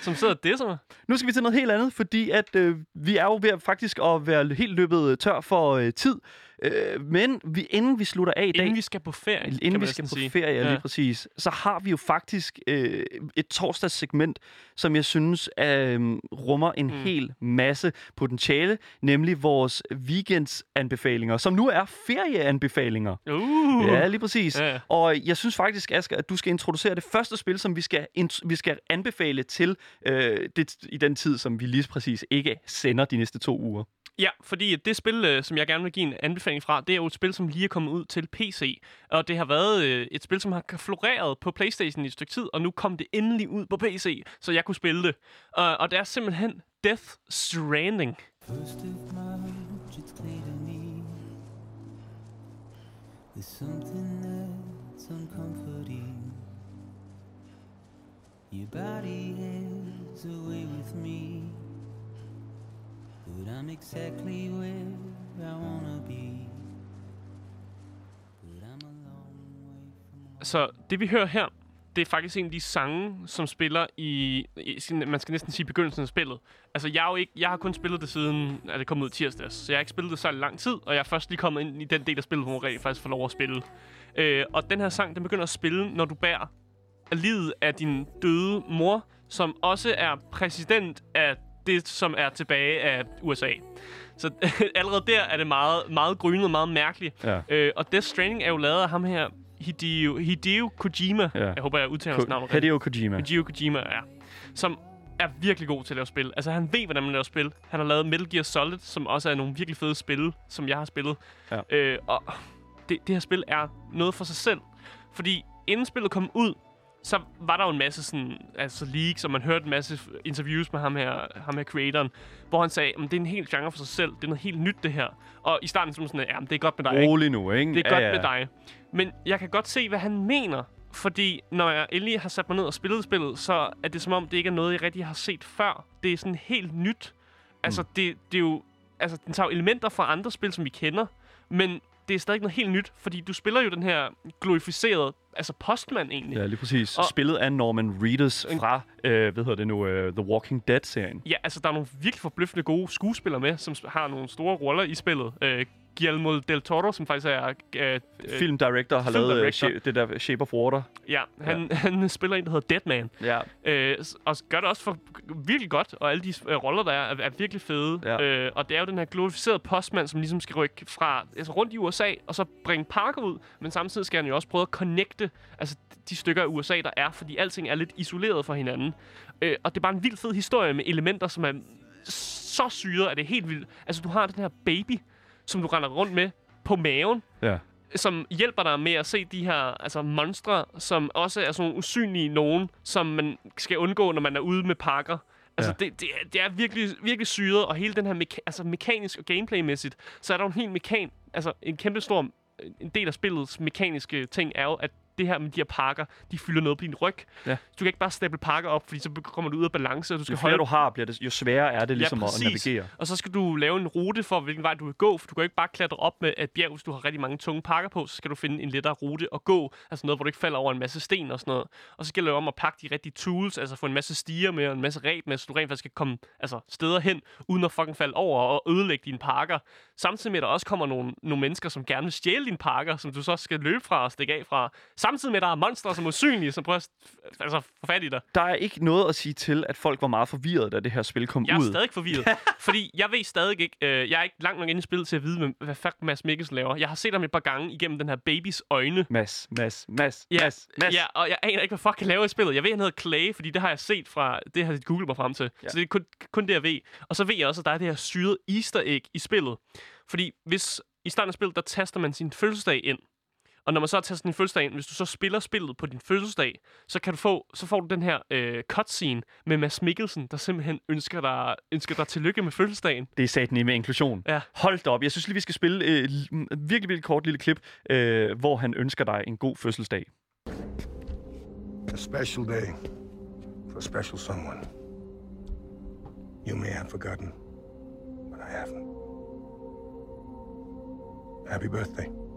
som sidder og disser mig. Nu skal vi til noget helt andet, fordi at øh, vi er jo ved faktisk at være helt løbet tør for øh, tid. Øh, men vi, inden vi slutter af i dag, Inden vi skal på ferie, inden vi skal på sige. ferie, ja. Lige præcis, så har vi jo faktisk øh, et torsdagssegment, som jeg synes øh, rummer en mm. hel masse potentiale, nemlig vores weekendsanbefalinger, som nu er ferieanbefalinger. Uh. Ja, lige præcis. Ja. Og jeg synes faktisk, Asger, at du skal introducere det første spil, som vi skal, vi skal anbefale til øh, det, i den tid, som vi lige præcis ikke sender de næste to uger. Ja, fordi det spil, øh, som jeg gerne vil give en anbefaling fra, det er jo et spil, som lige er kommet ud til PC. Og det har været øh, et spil, som har floreret på Playstation i et stykke tid, og nu kom det endelig ud på PC, så jeg kunne spille det. Og, og det er simpelthen Death Stranding. There's something that's uncomforting Your body is away with me But I'm exactly where I wanna be But I'm a long way from Så det, vi hører her, det er faktisk en af de sange, som spiller i, i sin, man skal næsten sige begyndelsen af spillet. Altså, jeg, er jo ikke, jeg har kun spillet det siden, at det kom ud tirsdags, så jeg har ikke spillet det så lang tid, og jeg er først lige kommet ind i den del af spillet, hvor man rent faktisk får lov at spille. Øh, og den her sang, den begynder at spille, når du bærer livet af din døde mor, som også er præsident af det, som er tilbage af USA. Så allerede der er det meget, meget grynet, meget mærkeligt. Ja. Øh, og Death Stranding er jo lavet af ham her, Hideo, Hideo Kojima. Ja. Jeg håber, jeg udtaler hans navn rigtigt. Hideo Kojima. Hideo Kojima, ja. Som er virkelig god til at lave spil. Altså, han ved, hvordan man laver spil. Han har lavet Metal Gear Solid, som også er nogle virkelig fede spil, som jeg har spillet. Ja. Øh, og det, det her spil er noget for sig selv. Fordi inden spillet kom ud, så var der jo en masse sådan, altså leaks, og man hørte en masse interviews med ham her, ham her creatoren, hvor han sagde, at det er en helt genre for sig selv, det er noget helt nyt det her. Og i starten man sådan, ja, det er godt med dig, ikke? Rolig nu, ikke? Det er godt med dig. Men jeg kan godt se, hvad han mener. Fordi når jeg endelig har sat mig ned og spillet spillet, så er det som om, det ikke er noget, jeg rigtig har set før. Det er sådan helt nyt. Altså, det, det er jo... Altså, den tager jo elementer fra andre spil, som vi kender. Men det er stadig noget helt nyt, fordi du spiller jo den her glorificerede, altså postmand egentlig. Ja, lige præcis. Og- Spillet af Norman Reedus fra, øh, hvad hedder det nu, uh, The Walking Dead-serien. Ja, altså der er nogle virkelig forbløffende gode skuespillere med, som har nogle store roller i spillet. Øh, Guillermo del Toro, som faktisk er... Øh, øh, Filmdirector har lavet øh, det der Shape of Water. ja, han, ja. han spiller en, der hedder Deadman. Ja. Øh, og gør det også for virkelig godt, og alle de øh, roller, der er, er, er virkelig fede. Ja. Øh, og det er jo den her glorificerede postmand, som ligesom skal rykke fra, altså rundt i USA, og så bringe Parker ud, men samtidig skal han jo også prøve at connecte altså, de stykker af USA, der er, fordi alting er lidt isoleret fra hinanden. Øh, og det er bare en vild fed historie med elementer, som er så syre, at det er helt vildt. Altså, du har den her baby, som du render rundt med på maven, Ja. som hjælper dig med at se de her altså monstre, som også er sådan usynlige nogen, som man skal undgå, når man er ude med pakker. Altså, Ja. det, det, er, det er virkelig, virkelig syret, og hele den her meka- altså, mekanisk og gameplaymæssigt, så er der jo en helt mekan... Altså, en kæmpe stor... En del af spillets mekaniske ting er jo, at det her med de her pakker, de fylder noget på din ryg. Ja. Du kan ikke bare stable pakker op, fordi så kommer du ud af balance, og du skal Jo holde flere du har, bliver det, jo sværere er det ligesom at præcis. navigere. Og så skal du lave en rute for, hvilken vej du vil gå, for du kan ikke bare klatre op med et bjerg, hvis du har rigtig mange tunge pakker på, så skal du finde en lettere rute at gå, altså noget, hvor du ikke falder over en masse sten og sådan noget. Og så gælder det om at pakke de rigtige tools, altså få en masse stiger med og en masse ræb med, så du rent faktisk kan komme altså, steder hen, uden at fucking falde over og ødelægge dine pakker. Samtidig med, at der også kommer nogle, nogle mennesker, som gerne vil stjæle dine pakker, som du så skal løbe fra og stikke af fra. Samtidig med, at der er monstre, som er usynlige, som prøver at altså, få fat i dig. Der er ikke noget at sige til, at folk var meget forvirrede, da det her spil kom Jeg er ud. stadig forvirret. fordi jeg ved stadig ikke... Øh, jeg er ikke langt nok inde i spillet til at vide, hvad fuck Mads Mikkelsen laver. Jeg har set ham et par gange igennem den her babys øjne. Mads, Mads, Mads, Ja, Mads, Mads. ja, og jeg aner ikke, hvad fuck han laver i spillet. Jeg ved, han hedder Clay, fordi det har jeg set fra... Det har jeg googlet mig frem til. Ja. Så det er kun, kun det, jeg ved. Og så ved jeg også, at der er det her syrede easter egg i spillet. Fordi hvis i starten af spillet, der taster man sin fødselsdag ind. Og når man så har tastet din fødselsdag ind, hvis du så spiller spillet på din fødselsdag, så, kan du få, så får du den her øh, cutscene med Mads Mikkelsen, der simpelthen ønsker dig, ønsker dig tillykke med fødselsdagen. Det er satan med inklusion. Ja. Hold da op. Jeg synes lige, vi skal spille øh, virkelig, virkelig kort lille klip, øh, hvor han ønsker dig en god fødselsdag. A special day for a special someone. You may have forgotten, but I haven't. Happy birthday.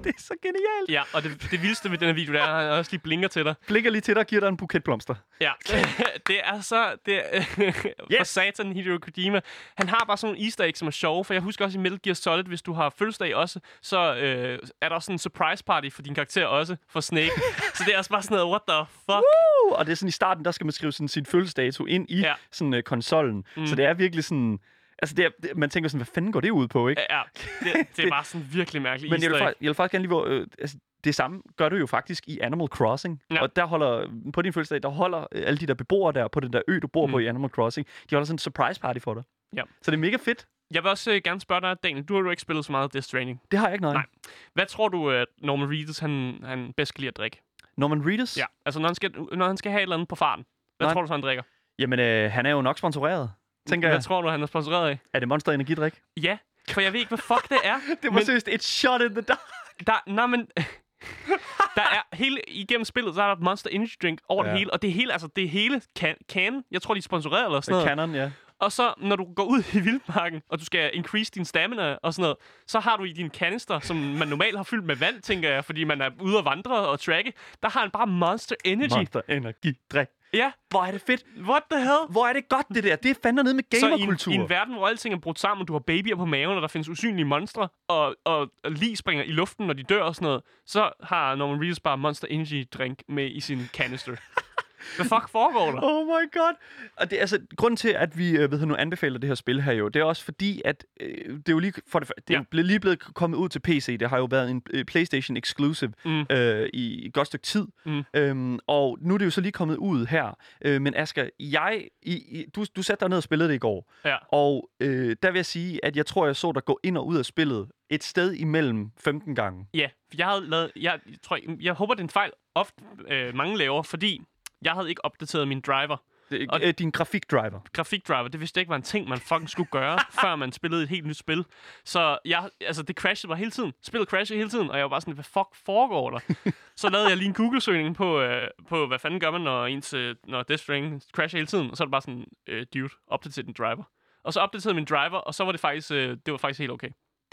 Det er så genialt. Ja, og det, det vildeste ved den her video, det er, at han også lige blinker til dig. Blikker lige til dig og giver dig en buket blomster. Ja, det er så... Det er, for Yes. satan, Hideo Kojima. Han har bare sådan nogle easter eggs, som er sjove, for jeg husker også i Metal Gear Solid, hvis du har fødselsdag også, så øh, er der også sådan en surprise party for din karakter også, for Snake. så det er også bare sådan noget, what the fuck? Uh, og det er sådan i starten, der skal man skrive sådan sin fødselsdato ind i Ja. sådan øh, konsollen. Mm. Så det er virkelig sådan... Altså, det er, det, man tænker sådan, hvad fanden går det ud på, ikke? Ja, det, det er bare sådan virkelig mærkeligt Men jeg vil, jeg vil faktisk gerne lige... Hvor, øh, altså, det samme gør du jo faktisk i Animal Crossing. Ja. Og der holder, på din fødselsdag, der holder øh, alle de der beboere der på den der ø, du bor mm. på i Animal Crossing, de holder sådan en surprise party for dig. Ja. Så det er mega fedt. Jeg vil også øh, gerne spørge dig, Daniel, du har jo ikke spillet så meget Death Stranding. Det har jeg ikke noget. Nej. Hvad tror du, at Norman Reedus, han, han bedst kan lide at drikke? Norman Reedus? Ja, altså når han skal, når han skal have et eller andet på farten. Hvad Nej. tror du så, han drikker? Jamen, øh, han er jo nok sponsoreret. Tænker Hvad jeg. tror du, han er sponsoreret af? Er det Monster Energidrik? Ja, for jeg ved ikke, hvad fuck det er. Det var men seriøst et shot in the dark. der, nej, men... der er hele, igennem spillet, så er der et Monster Energy Drink over ja. Det hele. Og det hele, altså det hele can, can. Jeg tror, de er sponsoreret eller sådan noget. Canon, ja. Og så, når du går ud i vildmarken, og du skal increase din stamina og sådan noget, så har du i din kanister, som man normalt har fyldt med vand, tænker jeg, fordi man er ude at vandre og tracke, der har han bare Monster Energy. Monster Energidrik. Ja, Hvor er det fedt. what the hell? Hvor er det godt, det der. Det er fandme nede med Så i en, gamerkultur. i en verden, hvor alting er brudt sammen, du har babyer på maven, og der findes usynlige monstre, og, og, og lige springer i luften, når de dør og sådan noget, så har Norman Reedus bare Monster Energy drink med i sin canister. Hvad fuck foregår der? Oh my god. Og det er altså, grunden til, at vi øh, ved, nu anbefaler det her spil her jo, det er også fordi, at øh, det er jo lige, for det, det er Ja. lige blevet kommet ud til PC. Det har jo været en øh, PlayStation exclusive Mm. øh, i et godt stykke tid. Mm. Øhm, og nu er det jo så lige kommet ud her. Øh, men Asger, jeg, i, i, du, du satte dig ned og spillede det i går. Ja. Og øh, der vil jeg sige, at jeg tror, jeg så dig gå ind og ud af spillet et sted imellem 15 gange. Ja, for jeg havde lavet... Jeg, jeg, tror, jeg, jeg håber, det er en fejl, ofte øh, mange laver, fordi jeg havde ikke opdateret min driver. Det, Og- øh, din grafikdriver. Grafikdriver, det vidste jeg ikke var en ting, man fucking skulle gøre, før man spillede et helt nyt spil. Så jeg, altså, det crashede bare hele tiden. Spillet crashede hele tiden, og jeg var bare sådan, hvad fuck foregår der? så lavede jeg lige en Google-søgning på, øh, på hvad fanden gør man, når, ens, øh, når Death Stranding crasher hele tiden. Og så er det bare sådan, øh, dude, opdater din driver. Og så opdaterede min driver, og så var det faktisk, øh, det var faktisk helt okay.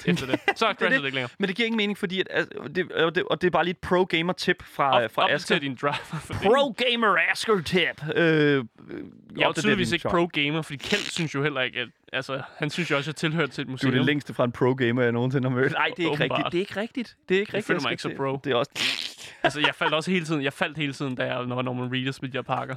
Efter det. Så crasher det, det. ikke længere. Men det giver ingen mening, fordi... At, altså, det, og, det, og det er bare lige et pro-gamer-tip fra, Op, fra op Asger. til din driver. for det. Pro-gamer Asger-tip. Øh, Jeg er jo tydeligvis ikke pro-gamer, fordi Kjeld synes jo heller ikke, at... Altså, han synes jo også, at jeg tilhører til et Du museum. er det længste fra en pro-gamer, jeg nogensinde har mødt. Nej, det er ikke rigtigt. Det er ikke rigtigt. Det er ikke Jeg rigtigt. føler mig ikke så pro. Det, det er også... Altså, jeg faldt også hele tiden, jeg faldt hele tiden, da jeg når Norman Reedus med de her pakker.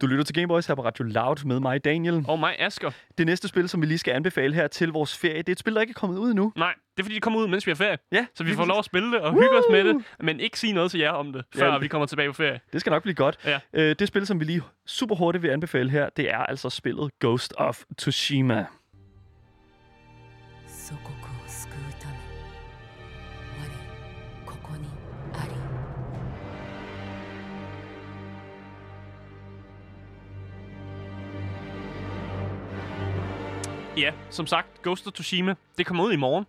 Du lytter til Gameboys her på Radio Loud med mig, Daniel. Og mig, Asger. Det næste spil, som vi lige skal anbefale her til vores ferie, det er et spil, der ikke er kommet ud endnu. Nej, det er fordi, de kommer ud, mens vi er ferie. Ja, Så vi får lov at spille det og hygge os med det, men ikke sige noget til jer om det, før Ja. vi kommer tilbage på ferie. Det skal nok blive godt. Ja. Øh, det spil, som vi lige super hurtigt vil anbefale her, det er altså spillet Ghost of Tsushima. 祖国 Ja, som sagt, Ghost of Tsushima, det kommer ud i morgen.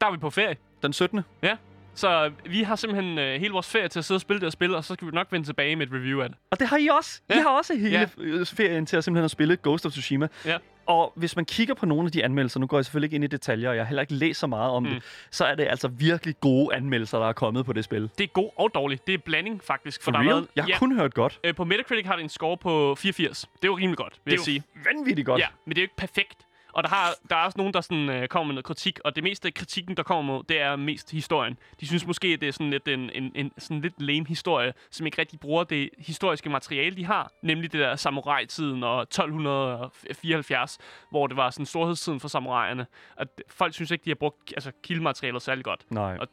Der er vi på ferie. Den 17. Ja. Så vi har simpelthen øh, hele vores ferie til at sidde og spille det og spille, og så skal vi nok vende tilbage med et review af det. Og det har I også. Ja. I har også hele Ja. ja. ferien til at simpelthen at spille Ghost of Tsushima. Ja. Og hvis man kigger på nogle af de anmeldelser, nu går jeg selvfølgelig ikke ind i detaljer, og jeg har heller ikke læst så meget om mm. det, så er det altså virkelig gode anmeldelser, der er kommet på det spil. Det er god og dårlig. Det er blanding, faktisk. For der har real? været- Jeg har ja, kun hørt godt. øh, på Metacritic har det en score på 84. Det er jo rimelig godt, vil Det jeg sige. er vanvittigt godt. Ja, men det er jo ikke perfekt. Og der, har, der er også nogen, der sådan, øh, kommer med noget kritik, og det meste af kritikken, der kommer mod, det er mest historien. De synes måske, at det er sådan lidt en, en, en sådan lidt lame historie, som ikke rigtig bruger det historiske materiale, de har. Nemlig det der samurai-tiden og 1274, hvor det var sådan storhedstiden for samuraierne. Og folk synes ikke, de har brugt altså, kildematerialet særlig godt. Nej. Og-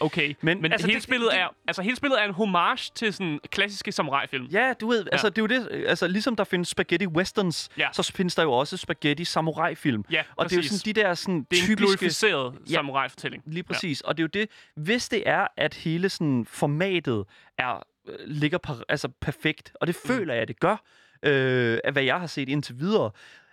Okay, Men, men, altså, altså, hele, det- spillet det- er, altså, hele spillet er en homage til sådan klassiske samurai-film. Ja, du ved, altså det er jo det, altså ligesom der findes spaghetti westerns, Ja. så findes der jo også spaghetti samurai film. Ja, og det er jo præcis. sådan de der sådan Det er typiske glorificeret Ja. samurai-fortælling. Lige præcis. Ja. Og det er jo det, hvis det er, at hele sådan formatet er, øh, ligger per, altså perfekt, og det Mm. føler jeg, at det gør, øh, af hvad jeg har set indtil videre,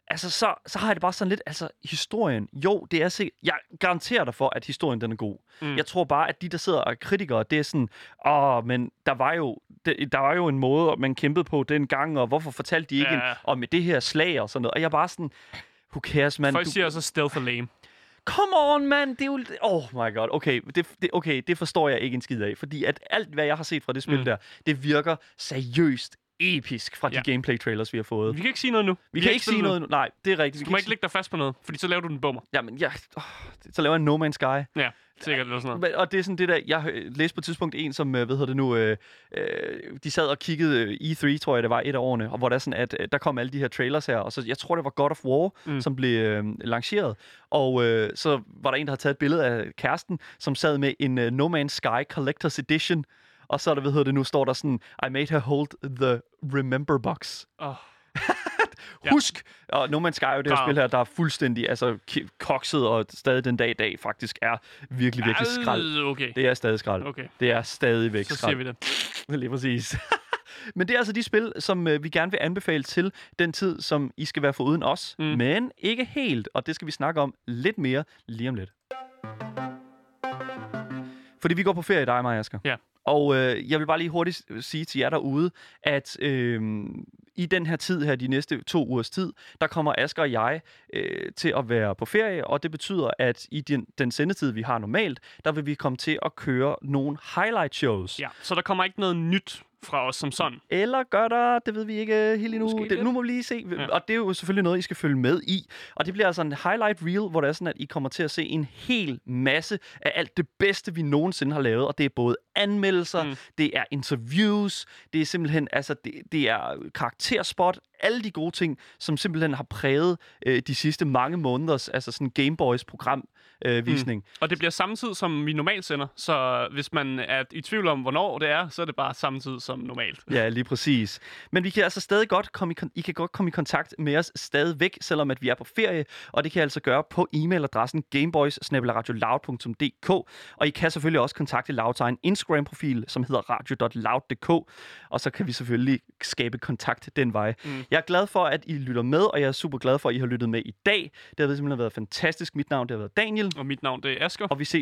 altså så, så har jeg det bare sådan lidt, altså historien, jo, det er sikkert, jeg garanterer dig for, at historien den er god. Mm. Jeg tror bare, at de, der sidder og er kritikere, det er sådan, åh, men der var jo, det, der var jo en måde, man kæmpede på dengang, og hvorfor fortalte de ikke Ja. en, om det her slag og sådan noget. Og jeg er bare sådan, who cares, man? Folk Du- siger også, stealth er lame. Come on, man! Det er jo... Oh my god. Okay det, det, okay, det forstår jeg ikke en skid af. Fordi at alt, hvad jeg har set fra det spil Mm. der, det virker seriøst episk fra de Ja. gameplay-trailers, vi har fået. Vi kan ikke sige noget nu. Vi kan ikke sige noget nu. Nej, det er rigtigt. Vi Du kan må ikke lægge dig fast på noget, fordi så laver du den bummer. Jamen, ja, oh, så laver jeg en No Man's Sky. Ja, sikkert eller sådan noget. Og det er sådan det der, jeg hø- læste på et tidspunkt en, som, øh, hvad hedder det nu, øh, øh, de sad og kiggede øh, E3, tror jeg det var, et af årene, og hvor der, er sådan, at øh, der kom alle de her trailers her, og så, jeg tror det var God of War, mm. som blev øh, lanceret, og øh, så var der en, der havde taget et billede af kæresten, som sad med en øh, No Man's Sky Collector's Edition, og så er der, hvad hedder det nu, står der sådan, I made her hold the Remember Box. Oh, Ja. Husk! Og No Man's Sky er jo det her spil her, der er fuldstændig altså, kokset, og stadig den dag i dag faktisk er virkelig, virkelig skrald. Okay, Det er stadig skrald. okay. Det er stadigvæk Så siger skrald. vi det. Lige præcis. Men det er altså de spil, som øh, vi gerne vil anbefale til den tid, som I skal være foruden os. Mm. Men ikke helt, og det skal vi snakke om lidt mere lige om lidt. Fordi vi går på ferie, dig og mig, Asger. Ja. Og øh, jeg vil bare lige hurtigt sige til jer derude, at øh, i den her tid her, de næste to ugers tid, der kommer Asger og jeg øh, til at være på ferie, og det betyder, at i den, den sendetid, vi har normalt, der vil vi komme til at køre nogle highlight shows. Ja, så der kommer ikke noget nyt fra os som sådan. Eller gør der, det ved vi ikke øh, helt endnu. Måske Det, lidt. nu må vi lige se. Ja. Og det er jo selvfølgelig noget, I skal følge med i. Og det bliver altså en highlight reel, hvor det er sådan, at I kommer til at se en hel masse af alt det bedste, vi nogensinde har lavet. Og det er både anmeldelser, mm. det er interviews, det er simpelthen, altså det, det er karakterspot, alle de gode ting, som simpelthen har præget øh, de sidste mange måneders, altså sådan Gameboys program øh, visning. Og det bliver samme tid, som vi normalt sender. Så hvis man er i tvivl om, hvornår det er, så er det bare samme tid som normalt. Ja, lige præcis. Men vi kan altså stadig godt komme i, kon- I kan godt komme i kontakt med os stadigvæk, selvom at vi er på ferie, og det kan I altså gøre på e-mailadressen gameboys og I kan selvfølgelig også kontakte Loud til en Instagram-profil, som hedder radio.loud.dk, og så kan vi selvfølgelig skabe kontakt den vej. Mm. Mm. Jeg er glad for, at I lytter med, og jeg er super glad for, at I har lyttet med i dag. Det har simpelthen været fantastisk. Mit navn det har været Daniel, og mit navn det er Asger. og vi ses